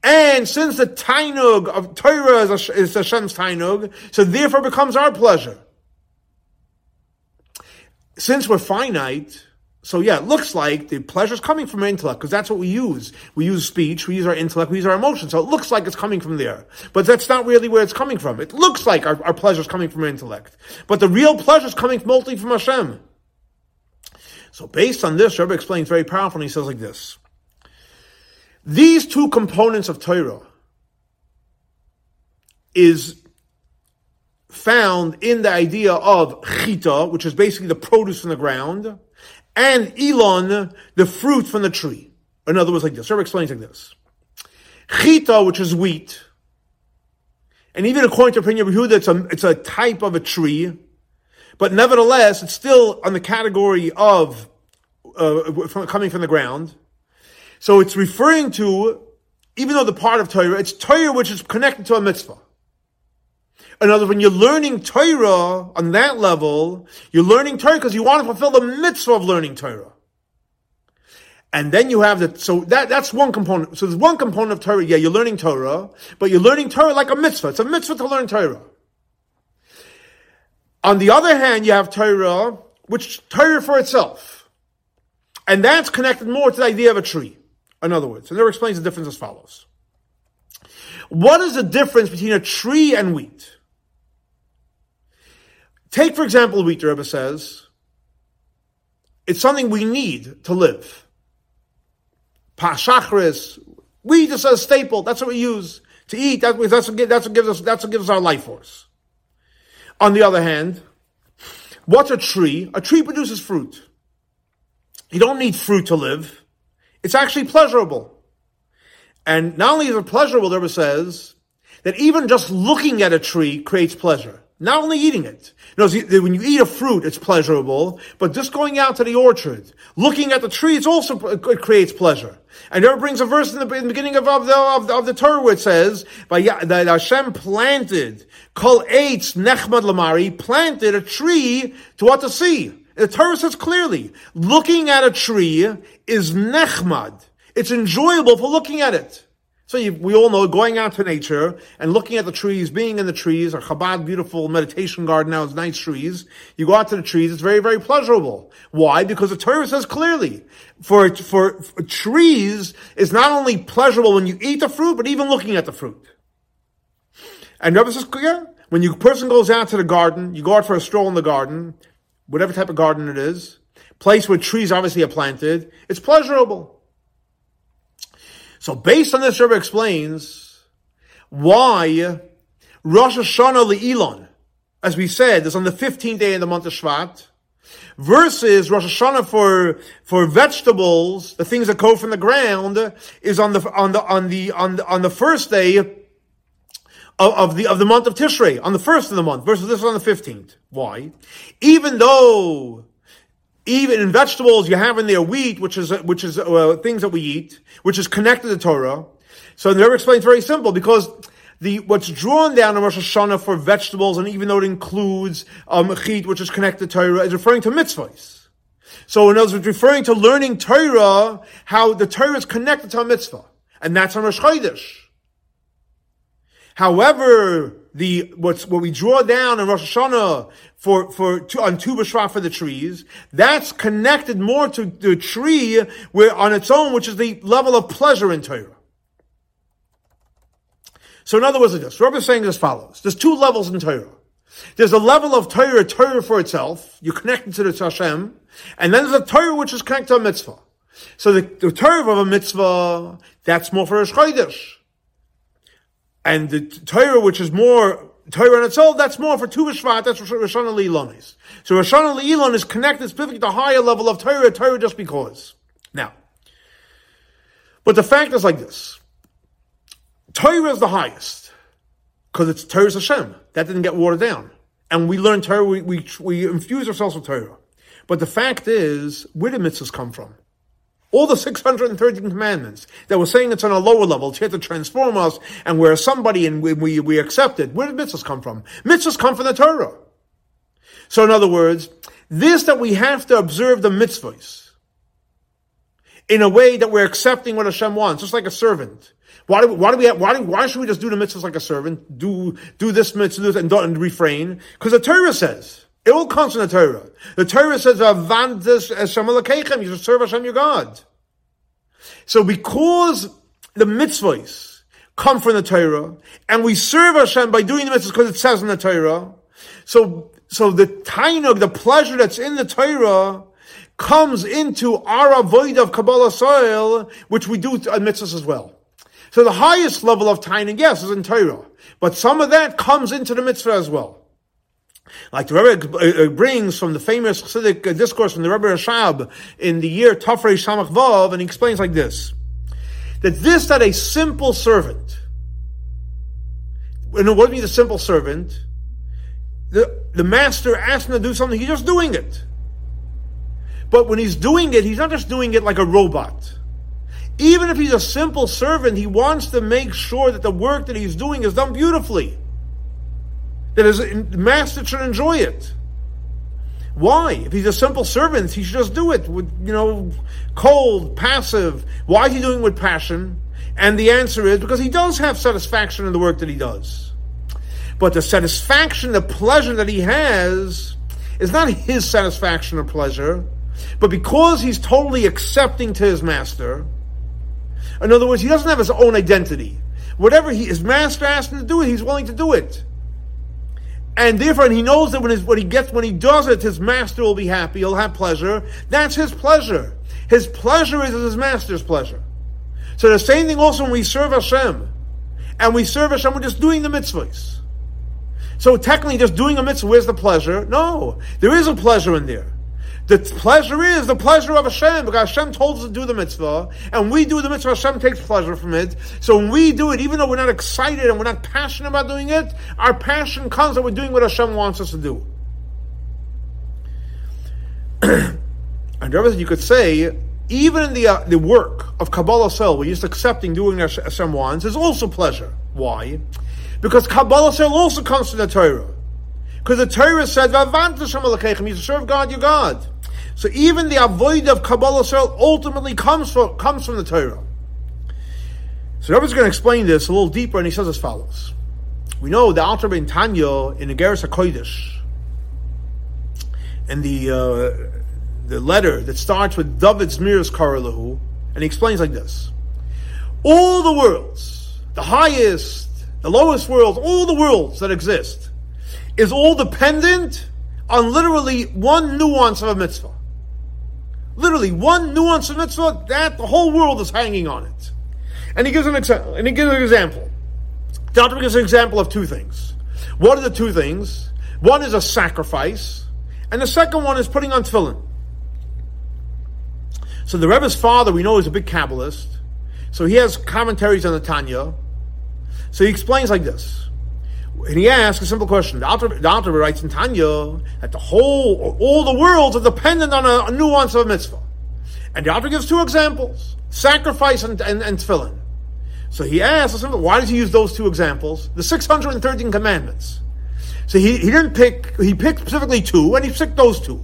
Speaker 1: and since the tainug of Torah is, is Hashem's tainug, so therefore becomes our pleasure since we're finite, so yeah, it looks like the pleasure is coming from our intellect because that's what we use. We use speech, we use our intellect, we use our emotions. So it looks like it's coming from there, but that's not really where it's coming from. It looks like our, our pleasure is coming from our intellect, but the real pleasure is coming mostly from Hashem. So based on this, Rebbe explains very powerfully. He says like this: These two components of Torah is found in the idea of chita, which is basically the produce from the ground, and elon, the fruit from the tree. In other words, like this. Rebbe explains like this: chita, which is wheat, and even according to of Yehuda, it's a, it's a type of a tree, but nevertheless, it's still on the category of uh, from, coming from the ground. So it's referring to, even though the part of Torah, it's Torah which is connected to a mitzvah. In other words, when you're learning Torah on that level, you're learning Torah because you want to fulfill the mitzvah of learning Torah. And then you have the, so that, that's one component. So there's one component of Torah. Yeah, you're learning Torah, but you're learning Torah like a mitzvah. It's a mitzvah to learn Torah. On the other hand, you have Torah, which Torah for itself. And that's connected more to the idea of a tree. In other words, and there explains the difference as follows. What is the difference between a tree and wheat? Take, for example, wheat, the Rebbe says, it's something we need to live. Pashachris, wheat is a staple. That's what we use to eat. That, that's, what, that's what gives us. That's what gives us our life force. On the other hand, what's a tree? A tree produces fruit. You don't need fruit to live. It's actually pleasurable. And not only is it pleasurable, the Rebbe says that even just looking at a tree creates pleasure. Not only eating it. You know, when you eat a fruit, it's pleasurable, but just going out to the orchard, looking at the tree, it's also, it creates pleasure. And there brings a verse in the, in the beginning of, of, the, of, the, of the Torah where it says, that Hashem planted, kol eitz nechmad lamari, planted a tree to what to see. The Torah says clearly, looking at a tree is nechmad. It's enjoyable for looking at it. So you, we all know going out to nature and looking at the trees, being in the trees, our Chabad beautiful meditation garden now is nice trees. You go out to the trees, it's very, very pleasurable. Why? Because the Torah says clearly, for, for, for trees is not only pleasurable when you eat the fruit, but even looking at the fruit. And Rebbe says, yeah, when you person goes out to the garden, you go out for a stroll in the garden, whatever type of garden it is, place where trees obviously are planted, it's pleasurable. So based on this, Rebbe explains why Rosh Hashanah Le'ilon, as we said, is on the 15th day in the month of Shvat, versus Rosh Hashanah for, for vegetables, the things that go from the ground, is on the, on the, on the, on the, on the first day of, of, the of the month of Tishrei on the first of the month versus this is on the fifteenth. Why? Even though even in vegetables, you have in there wheat, which is which is uh, things that we eat, which is connected to Torah. So the Rebbe explains very simple because the what's drawn down in Rosh Hashanah for vegetables, and even though it includes um, which is connected to Torah, is referring to mitzvahs. So in other words, referring to learning Torah, how the Torah is connected to a mitzvah, and that's on Rosh Chodesh. However, the what's what we draw down in Rosh Hashanah for for on Tu B'Shvat for the trees, that's connected more to the tree where on its own, which is the level of pleasure in Torah. So in other words, like this, Rabbi is saying as follows: There's two levels in Torah. There's a level of Torah, Torah for itself. You're connected to the Hashem, and then there's a Torah which is connected to a mitzvah. So the, the Torah of a mitzvah, that's more for a Chodesh. And the Torah, which is more Torah on itself, that's more for Tu B'Shvat, that's Rosh Hashanah is. So Rosh Hashanah is connected specifically to a higher level of Torah, Torah just because. Now, but the fact is like this. Torah is the highest, because it's Torah's Hashem. That didn't get watered down. And we learn Torah, we, we, we infuse ourselves with Torah. But the fact is, where did mitzvahs come from? All the 613 commandments that were saying it's on a lower level, it's here to transform us, and we're somebody and we, we, we accept it. Where did mitzvahs come from? Mitzvahs come from the Torah. So in other words, this that we have to observe the mitzvahs in a way that we're accepting what Hashem wants, just like a servant. Why do, why do we have, why, do, why should we just do the mitzvahs like a servant? Do, do this mitzvah and don't and refrain? Because the Torah says. It all comes from the Torah. The Torah says, You should serve Hashem your God. So because the mitzvahs come from the Torah, and we serve Hashem by doing the mitzvahs because it says in the Torah, so, so the tainug, the pleasure that's in the Torah, comes into our avoida of Kabbalas Ol, which we do on mitzvahs as well. So the highest level of tiny, yes, is in Torah. But some of that comes into the mitzvah as well. Like the Rebbe uh, uh, brings from the famous Chassidic discourse from the Rebbe Rashab in the year Tafrei Shamach Vav, and he explains like this. That this, that a simple servant, and what means a simple servant? The, the master asked him to do something, he's just doing it. But when he's doing it, he's not just doing it like a robot. Even if he's a simple servant, he wants to make sure that the work that he's doing is done beautifully. That his master should enjoy it. Why? If he's a simple servant, he should just do it with, you know, cold, passive. Why is he doing it with passion? And the answer is because he does have satisfaction in the work that he does. But the satisfaction, the pleasure that he has, is not his satisfaction or pleasure, but because he's totally accepting to his master, in other words, he doesn't have his own identity. Whatever he, his master asked him to do it, he's willing to do it. And therefore, and he knows that when, his, he gets, when he does it, his master will be happy, he'll have pleasure. That's his pleasure. His pleasure is his master's pleasure. So the same thing also when we serve Hashem. And we serve Hashem, we're just doing the mitzvahs. So technically, just doing a mitzvah, where's the pleasure? No. There is a pleasure in there. The pleasure is the pleasure of Hashem, because Hashem told us to do the mitzvah, and we do the mitzvah, Hashem takes pleasure from it. So when we do it, even though we're not excited and we're not passionate about doing it, our passion comes that we're doing what Hashem wants us to do. and the you could say, even in the uh, the work of Kabbalas Ol, we're just accepting doing what Hashem wants, is also pleasure. Why? Because Kabbalas Ol also comes from the Torah. Because the Torah said, you serve God, your God. So even the avoida of Kabbalah Yisrael ultimately comes from, comes from the Torah. So Rebbe is going to explain this a little deeper, and he says as follows. We know the Alter Ben Tanya in the Geras HaKodesh, and the uh, the letter that starts with David's Miras Karalahu, and he explains like this: All the worlds, the highest, the lowest worlds, all the worlds that exist, is all dependent on literally one nuance of a mitzvah. Literally, one nuance of mitzvah, that the whole world is hanging on it. And he gives an example. And he gives an example. Dr. gives an example of two things. What are the two things? One is a sacrifice, and the second one is putting on tefillin. So the Rebbe's father, we know, is a big Kabbalist. So he has commentaries on the Tanya. So he explains like this. And he asks a simple question. The Alter, writes in Tanya that the whole, all the worlds are dependent on a, a nuance of a mitzvah. And the Alter gives two examples sacrifice and, and, and tefillin. So he asks, why does he use those two examples? The 613 commandments. So he, he didn't pick, he picked specifically two, and he picked those two.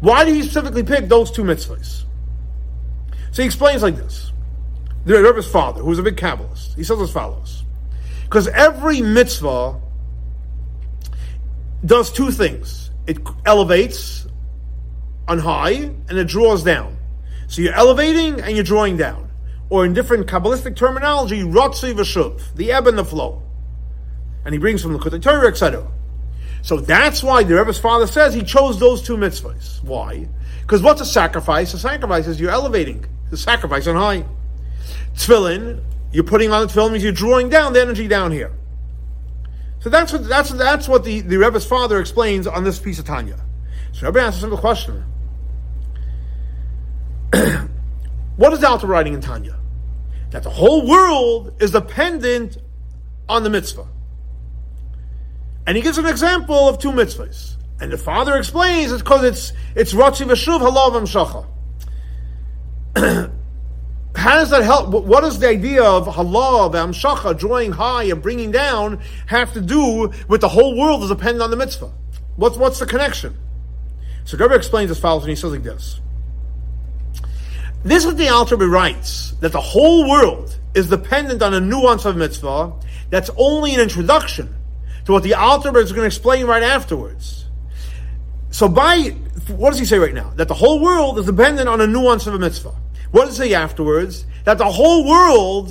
Speaker 1: Why did he specifically pick those two mitzvahs? So he explains like this. The Rebbe's father, who was a big Kabbalist, he says as follows. Because every mitzvah does two things. It elevates on high and it draws down. So you're elevating and you're drawing down. Or in different Kabbalistic terminology, Rotzi Vashuv, the ebb and the flow. And he brings from the Kutay Torah, etc. So that's why the Rebbe's father says he chose those two mitzvahs. Why? Because what's a sacrifice? A sacrifice is you're elevating. The sacrifice on high. Tefillin, you're putting on the tefillin means you're drawing down the energy down here. So that's what that's that's what the, the Rebbe's father explains on this piece of Tanya. So Rebbe asks a simple question. what is the Alter writing in Tanya? That the whole world is dependent on the mitzvah. And he gives an example of two mitzvahs. And the father explains it's because it's it's Ratzi Veshuv Halav Shacha. how does that help? What does the idea of halal, the amshacha, drawing high and bringing down, have to do with the whole world is dependent on the mitzvah? What's, what's the connection? So Rebbe explains as follows, and he says like this. This is the Alter writes, that the whole world is dependent on a nuance of mitzvah that's only an introduction to what the Alter is going to explain right afterwards. So by, what does he say right now? That the whole world is dependent on a nuance of a mitzvah. What does he say afterwards? That the whole world,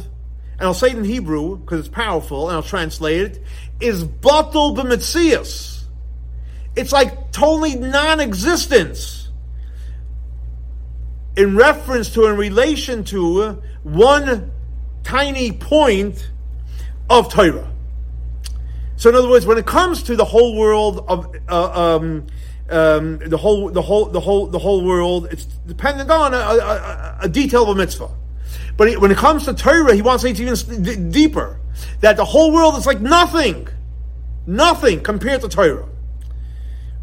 Speaker 1: and I'll say it in Hebrew because it's powerful, and I'll translate it, is batal b'mitzias. It's like totally non-existence. in reference to, in relation to, one tiny point of Torah. So, in other words, when it comes to the whole world of uh, um, um, the whole, the whole, the whole, the whole world, it's dependent on a, a, a detail of a mitzvah. But when it comes to Torah, he wants to say even deeper that the whole world is like nothing, nothing compared to Torah.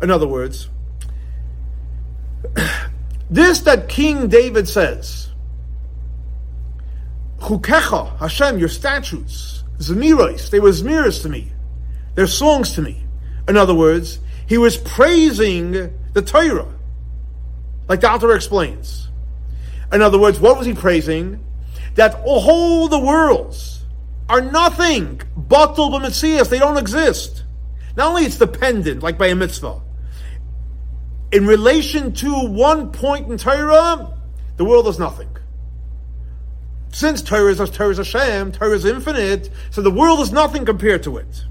Speaker 1: In other words, this that King David says, Chukecha, Hashem, your statutes, Zemiros, they were Zmiras to me. They're songs to me. In other words, he was praising the Torah. Like the author explains. In other words, what was he praising? That all the worlds are nothing. Batul b'mitzias, they don't exist. Not only it's dependent, like by a mitzvah, in relation to one point in Torah, the world is nothing. Since Torah is, Torah is Hashem, Torah is infinite, so the world is nothing compared to it.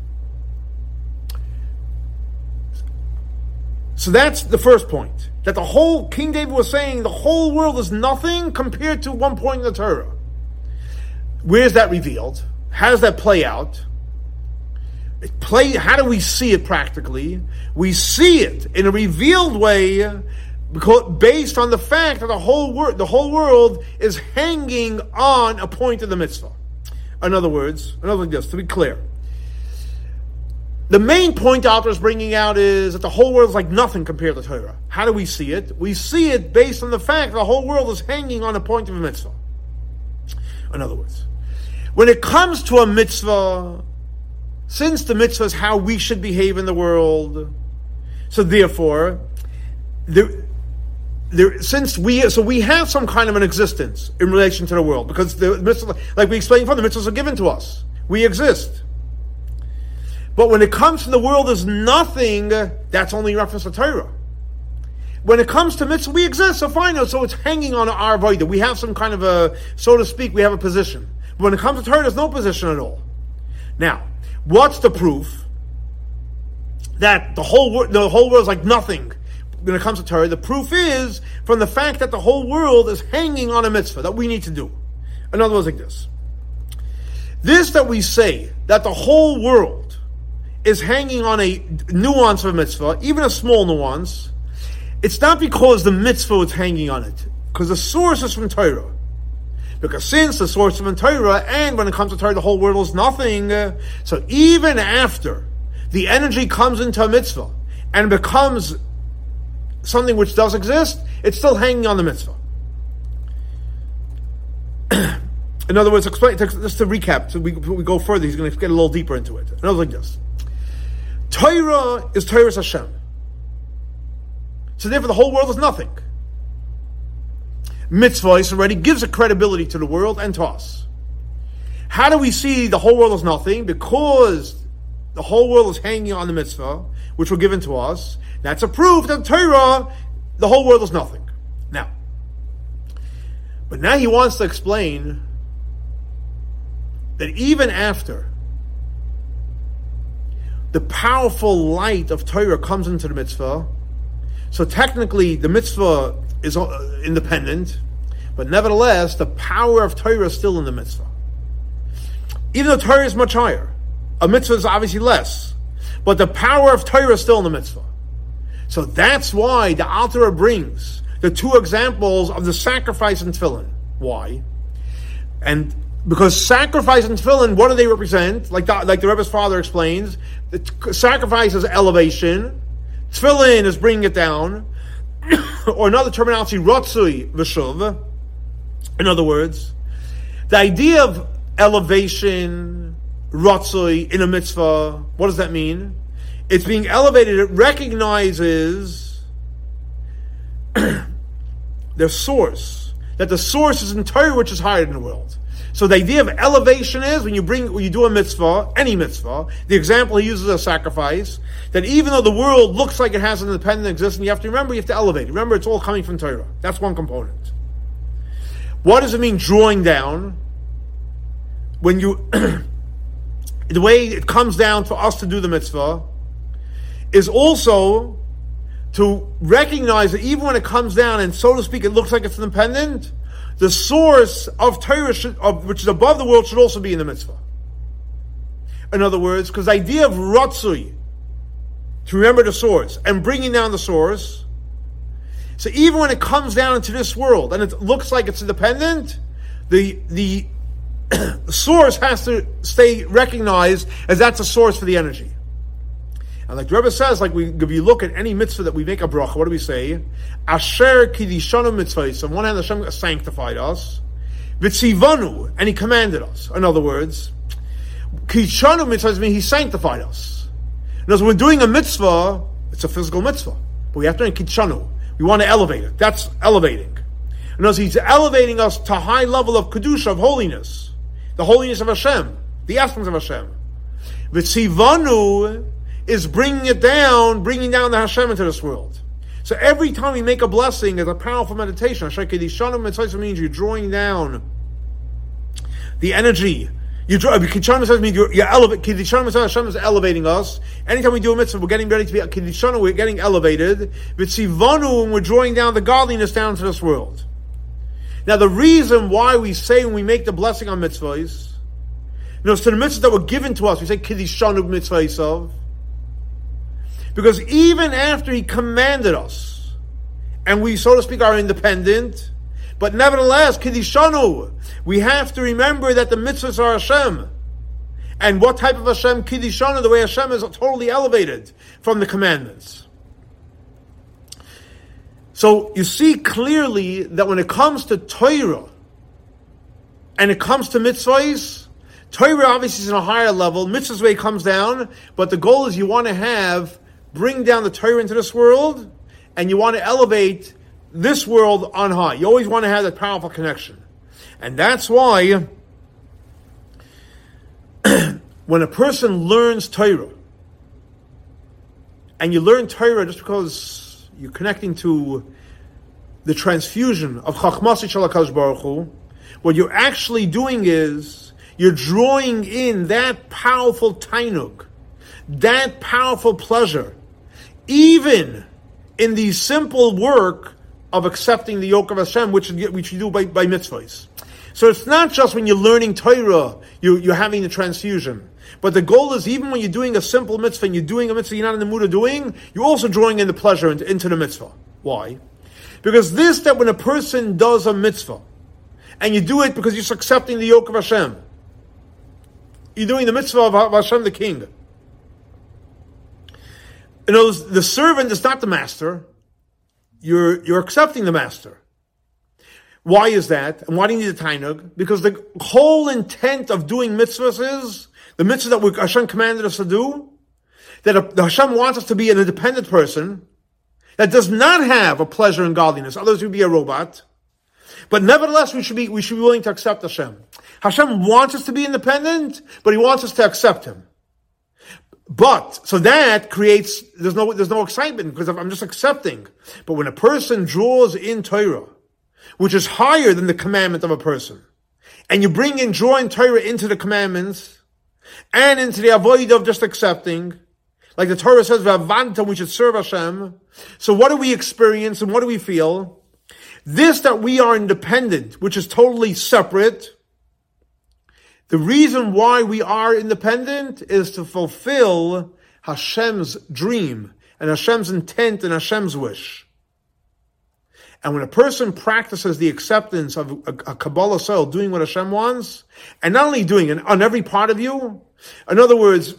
Speaker 1: So that's the first point. That the whole, King David was saying, the whole world is nothing compared to one point in the Torah. Where is that revealed? How does that play out? It play, how do we see it practically? We see it in a revealed way because based on the fact that the whole world, the whole world is hanging on a point of the mitzvah. In other words, another like this, to be clear. The main point the author is bringing out is that the whole world is like nothing compared to Torah. How do we see it? We see it based on the fact that the whole world is hanging on a point of a mitzvah. In other words, when it comes to a mitzvah, since the mitzvah is how we should behave in the world, so therefore, there, there, since we so we have some kind of an existence in relation to the world because the mitzvah, like we explained before, the mitzvahs are given to us. We exist. But when it comes to the world as nothing, that's only reference to Torah. When it comes to mitzvah, we exist, so fine. So it's hanging on our avodah. We have some kind of a, so to speak, we have a position. But when it comes to Torah, there's no position at all. Now, what's the proof that the whole world, the whole world is like nothing when it comes to Torah? The proof is from the fact that the whole world is hanging on a mitzvah that we need to do. In other words, like this. This that we say that the whole world is hanging on a nuance of a mitzvah, even a small nuance, it's not because the mitzvah is hanging on it, because the source is from Torah. Because since the source is from Torah, and when it comes to Torah, the whole world is nothing, so even after the energy comes into a mitzvah and becomes something which does exist, it's still hanging on the mitzvah. In other words, explain, just to recap, so we, we go further, he's going to get a little deeper into it. In other words, like this. Torah is Torah Hashem. So therefore, the whole world is nothing. Mitzvah already gives a credibility to the world and to us. How do we see the whole world is nothing? Because the whole world is hanging on the mitzvah, which were given to us. That's a proof that Torah, the whole world is nothing. Now, but now he wants to explain that even after the powerful light of Torah comes into the mitzvah. So technically, the mitzvah is uh, independent, but nevertheless, the power of Torah is still in the mitzvah. Even though Torah is much higher, a mitzvah is obviously less, but the power of Torah is still in the mitzvah. So that's why the Altar brings the two examples of the sacrifice and tefillin. Why? And because sacrifice and tefillin, what do they represent? Like the, like the Rebbe's father explains, the t- sacrifice is elevation, tefillin is bringing it down, or another terminology, rotzui v'shuv. In other words, the idea of elevation, rotzui in a mitzvah, what does that mean? It's being elevated, it recognizes their source, that the source is Torah, which is higher than the world. So the idea of elevation is when you bring, when you do a mitzvah, any mitzvah, the example he uses a sacrifice, that even though the world looks like it has an independent existence, you have to remember, you have to elevate. Remember, it's all coming from Torah. That's one component. What does it mean drawing down? When you, the way it comes down for us to do the mitzvah is also to recognize that even when it comes down and so to speak, it looks like it's independent, the source of Torah, should, of, which is above the world, should also be in the mitzvah. In other words, because the idea of ratzui, to remember the source, and bringing down the source, so even when it comes down into this world and it looks like it's independent, the the source has to stay recognized as that's a source for the energy. And like the Rebbe says, like we, if you look at any mitzvah that we make a bracha, what do we say? Asher kidishanu mitzvahs. On one hand, Hashem sanctified us. Vitzivanu, and He commanded us. In other words, kidishanu mitzvahs means He sanctified us. Because when we're doing a mitzvah, it's a physical mitzvah. But we have to do kidishanu. We want to elevate it. That's elevating. In other words, He's elevating us to high level of kedusha, of holiness. The holiness of Hashem. The essence of Hashem. Vitzivanu is bringing it down, bringing down the Hashem into this world. So every time we make a blessing, it's a powerful meditation. Hashem means you're drawing down the energy. You draw, uh, Kiddushanu says means you're, you're Kiddushanu Hashem is elevating us. Anytime we do a mitzvah, we're getting ready to be Kiddushanu, we're getting elevated. Vitzivanu, and we're drawing down the godliness down to this world. Now the reason why we say when we make the blessing on mitzvahs, you know, it's to the mitzvahs that were given to us, we say Kiddushanu mitzvah because even after he commanded us, and we, so to speak, are independent, but nevertheless, Kiddishanu, we have to remember that the mitzvahs are Hashem. And what type of Hashem? Kiddishanu, the way Hashem is totally elevated from the commandments. So you see clearly that when it comes to Torah, and it comes to mitzvahs, Torah obviously is in a higher level, mitzvahs way comes down, but the goal is you want to have bring down the Torah into this world, and you want to elevate this world on high. You always want to have that powerful connection. And that's why when a person learns Torah, and you learn Torah just because you're connecting to the transfusion of Chachmasi Shalakash Baruch Hu, what you're actually doing is you're drawing in that powerful tainuk, that powerful pleasure even in the simple work of accepting the yoke of Hashem, which, which you do by, by mitzvahs. So it's not just when you're learning Torah, you, you're having the transfusion. But the goal is even when you're doing a simple mitzvah and you're doing a mitzvah you're not in the mood of doing, you're also drawing in the pleasure into, into the mitzvah. Why? Because this, that when a person does a mitzvah, and you do it because you're accepting the yoke of Hashem, you're doing the mitzvah of Hashem the King. In other words, the servant is not the master. You're, you're accepting the master. Why is that? And why do you need a tainug? Because the whole intent of doing mitzvahs is the mitzvah that we, Hashem commanded us to do, that Hashem wants us to be an independent person that does not have a pleasure in godliness. Otherwise, we'd be a robot. But nevertheless, we should be we should be willing to accept Hashem. Hashem wants us to be independent, but He wants us to accept Him. But so that creates there's no there's no excitement because I'm just accepting. But when a person draws in Torah, which is higher than the commandment of a person, and you bring in drawing Torah into the commandments and into the avoida of just accepting, like the Torah says, "V'avanta," we should serve Hashem. So what do we experience and what do we feel? This that we are independent, which is totally separate the reason why we are independent is to fulfill Hashem's dream and Hashem's intent and Hashem's wish. And when a person practices the acceptance of a, a Kabbalas Ol, doing what Hashem wants, and not only doing it on every part of you, in other words,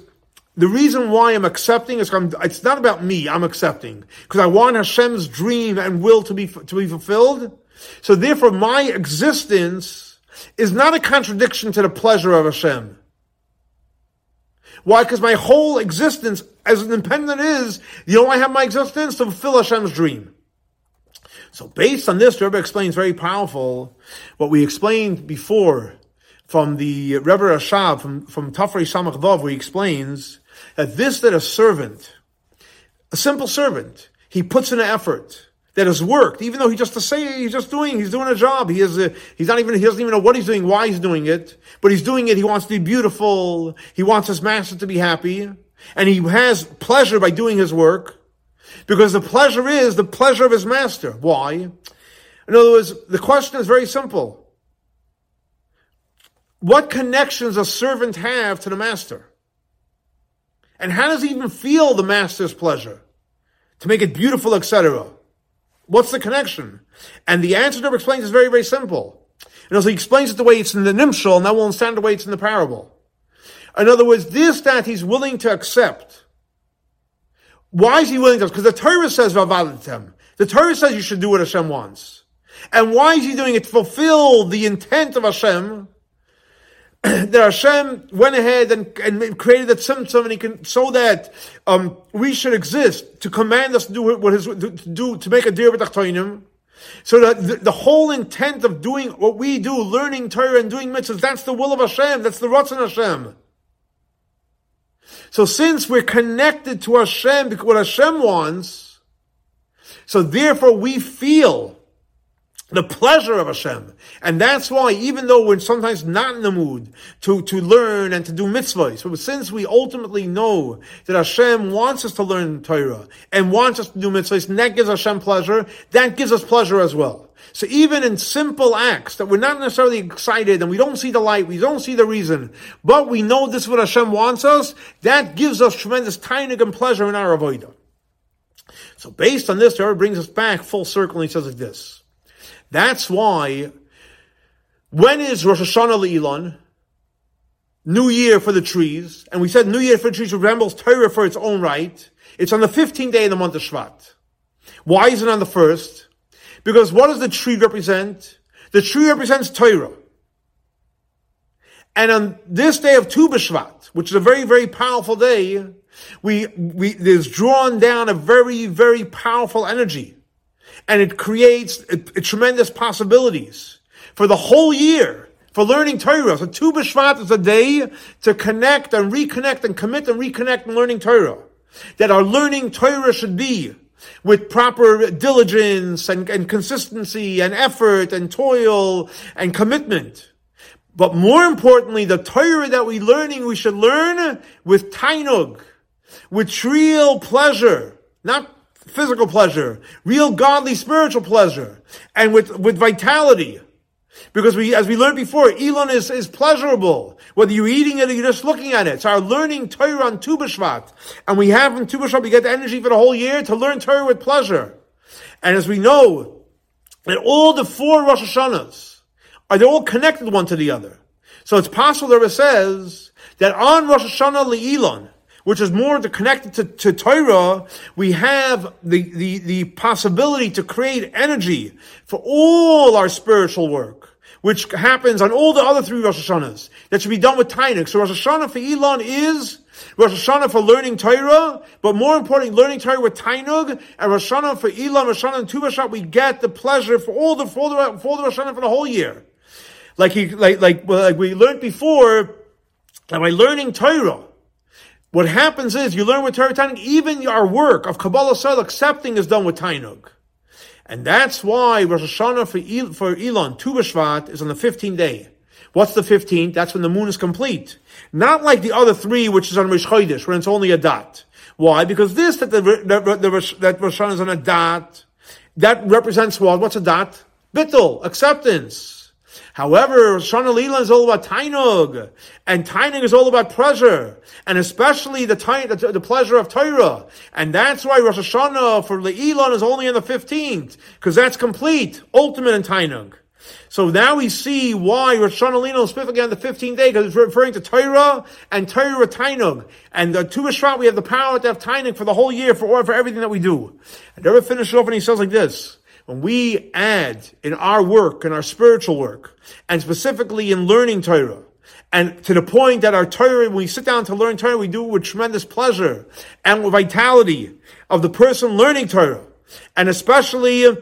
Speaker 1: the reason why I'm accepting is I'm, it's not about me. I'm accepting because I want Hashem's dream and will to be to be fulfilled. So therefore, my existence is not a contradiction to the pleasure of Hashem. Why? Because my whole existence, as an independent is, you know I have my existence? To fulfill Hashem's dream. So based on this, the Rebbe explains very powerful what we explained before from the Rebbe Rashab from, from Tafri Samach Vav, where he explains that this that a servant, a simple servant, he puts in an effort, that has worked, even though he just to say he's just doing, he's doing a job. He is, a, he's not even, he doesn't even know what he's doing, why he's doing it, but he's doing it. He wants to be beautiful. He wants his master to be happy, and he has pleasure by doing his work. Because the pleasure is the pleasure of his master. Why? In other words, the question is very simple. What connections a servant have to the master? And how does he even feel the master's pleasure? To make it beautiful, etc. What's the connection? And the answer to explains is very, very simple. And also he explains it the way it's in the Nimshal, and that will understand the way it's in the parable. In other words, this that he's willing to accept. Why is he willing to? Because the Torah says Vavadatem. The Torah says you should do what Hashem wants. And why is he doing it? To fulfill the intent of Hashem. that Hashem went ahead and, and created that symptom and he can, so that, um, we should exist to command us to do what his, to do, to make a deal with Achtoinim. So that the, the, whole intent of doing what we do, learning Torah and doing mitzvahs, that's the will of Hashem. That's the Ratzon Hashem. So since we're connected to Hashem, because what Hashem wants, so therefore we feel the pleasure of Hashem. And that's why, even though we're sometimes not in the mood to, to learn and to do mitzvahs, but since we ultimately know that Hashem wants us to learn Torah and wants us to do mitzvahs, and that gives Hashem pleasure, that gives us pleasure as well. So even in simple acts that we're not necessarily excited and we don't see the light, we don't see the reason, but we know this is what Hashem wants us, that gives us tremendous tainig and pleasure in our avodah. So based on this, the brings us back full circle and he says like this. That's why, when is Rosh Hashanah Le'ilon? New Year for the trees, and we said New Year for the trees resembles Torah for its own right. It's on the 15th day in the month of Shvat. Why is it on the first? Because what does the tree represent? The tree represents Torah. And on this day of Tu B'Shvat, which is a very, very powerful day, we, we, there's drawn down a very, very powerful energy and it creates a, a tremendous possibilities for the whole year for learning Torah. So Tu B'Shvat is a day to connect and reconnect and commit and reconnect in learning Torah. That our learning Torah should be with proper diligence and, and consistency and effort and toil and commitment. But more importantly, the Torah that we're learning, we should learn with tainug, with real pleasure, not physical pleasure, real godly spiritual pleasure, and with, with vitality. Because we, as we learned before, Elon is, is pleasurable. Whether you're eating it or you're just looking at it. So our learning Torah on Tu B'Shvat. And we have in Tu B'Shvat, we get the energy for the whole year to learn Torah with pleasure. And as we know, that all the four Rosh Hashanahs are they all connected one to the other. So it's possible, there it says, that on Rosh Hashanah Le'ilon, which is more connected to, to Torah, we have the, the, the possibility to create energy for all our spiritual work, which happens on all the other three Rosh Hashanahs. That should be done with Tainik. So Rosh Hashanah for Elon is Rosh Hashanah for learning Torah, but more importantly, learning Torah with Tainug, and Rosh Hashanah for Elon, Rosh Hashanah and Tu we get the pleasure for all the, for the, for the Rosh Hashanah for the whole year. Like he, like, like, like we learned before, that by learning Torah, what happens is you learn with Torah Tainug, even our work of Kabbalas Ol accepting is done with Tainug. And that's why Rosh Hashanah for, El, for Elon, Tu B'Shvat, is on the 15th day. What's the 15th? That's when the moon is complete. Not like the other three, which is on Rosh Chodesh, when it's only a dot. Why? Because this, that the, the, the, the that Rosh Hashanah is on a dot, that represents what? What's a dot? Bittul, acceptance. However, Shana Lila is all about Tainug, and Tainug is all about pleasure, and especially the, the, the pleasure of Torah. And that's why Rosh Hashanah for Leilon is only on the 15th, because that's complete, ultimate in Tainug. So now we see why Rosh Hashanah is specifically on the 15th day, because it's referring to Torah and Torah Tainug. And uh, the Tu B'Shvat, we have the power to have Tainug for the whole year, for, for everything that we do. And Never finish off and he says like this, when we add in our work, in our spiritual work, and specifically in learning Torah, and to the point that our Torah, when we sit down to learn Torah, we do it with tremendous pleasure and with vitality of the person learning Torah, and especially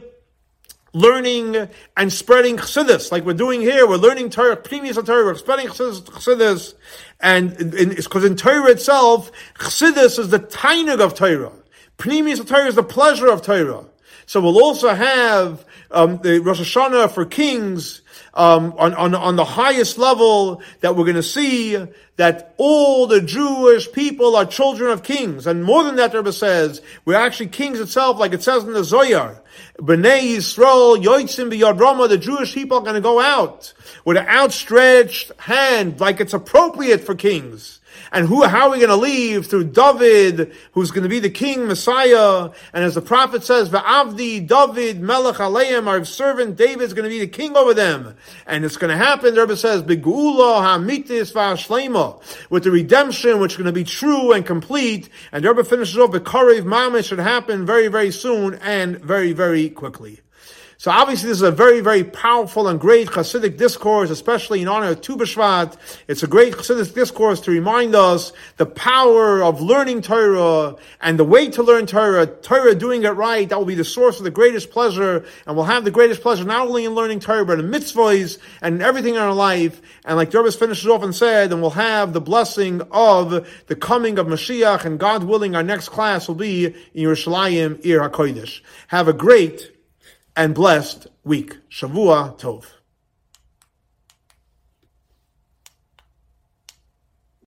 Speaker 1: learning and spreading chassidus, like we're doing here. We're learning Torah, previous Torah, we're spreading chassidus, and it's because in, Torah itself, chassidus is the tainug of Torah. Previous Torah is the pleasure of Torah. So we'll also have um, the Rosh Hashanah for kings, um, on, on, on the highest level that we're going to see that all the Jewish people are children of kings. And more than that, Rebbe says, we're actually kings itself, like it says in the Zohar. B'nai Yisrael, Yoitzim B'Yad Rama, the Jewish people are going to go out with an outstretched hand, like it's appropriate for kings. And who, how are we going to leave? Through David, who's going to be the king, Messiah. And as the prophet says, Va'avdi David Melech Aleim, our servant David is going to be the king over them. And it's going to happen, the Rebbe says, Begula Hamitis Va'ashlema, with the redemption, which is going to be true and complete. And the Rebbe finishes off, Bekarev Mamish should happen very, very soon and very, very quickly. So obviously this is a very, very powerful and great Hasidic discourse, especially in honor of Tu B'Shvat. It's a great Hasidic discourse to remind us the power of learning Torah and the way to learn Torah, Torah doing it right, that will be the source of the greatest pleasure, and we'll have the greatest pleasure not only in learning Torah, but in mitzvahs and everything in our life. And like Jervis finishes off and said, and we'll have the blessing of the coming of Mashiach, and God willing, our next class will be in Yerushalayim, Ir HaKodesh. Have a great and blessed week. Shavua Tov.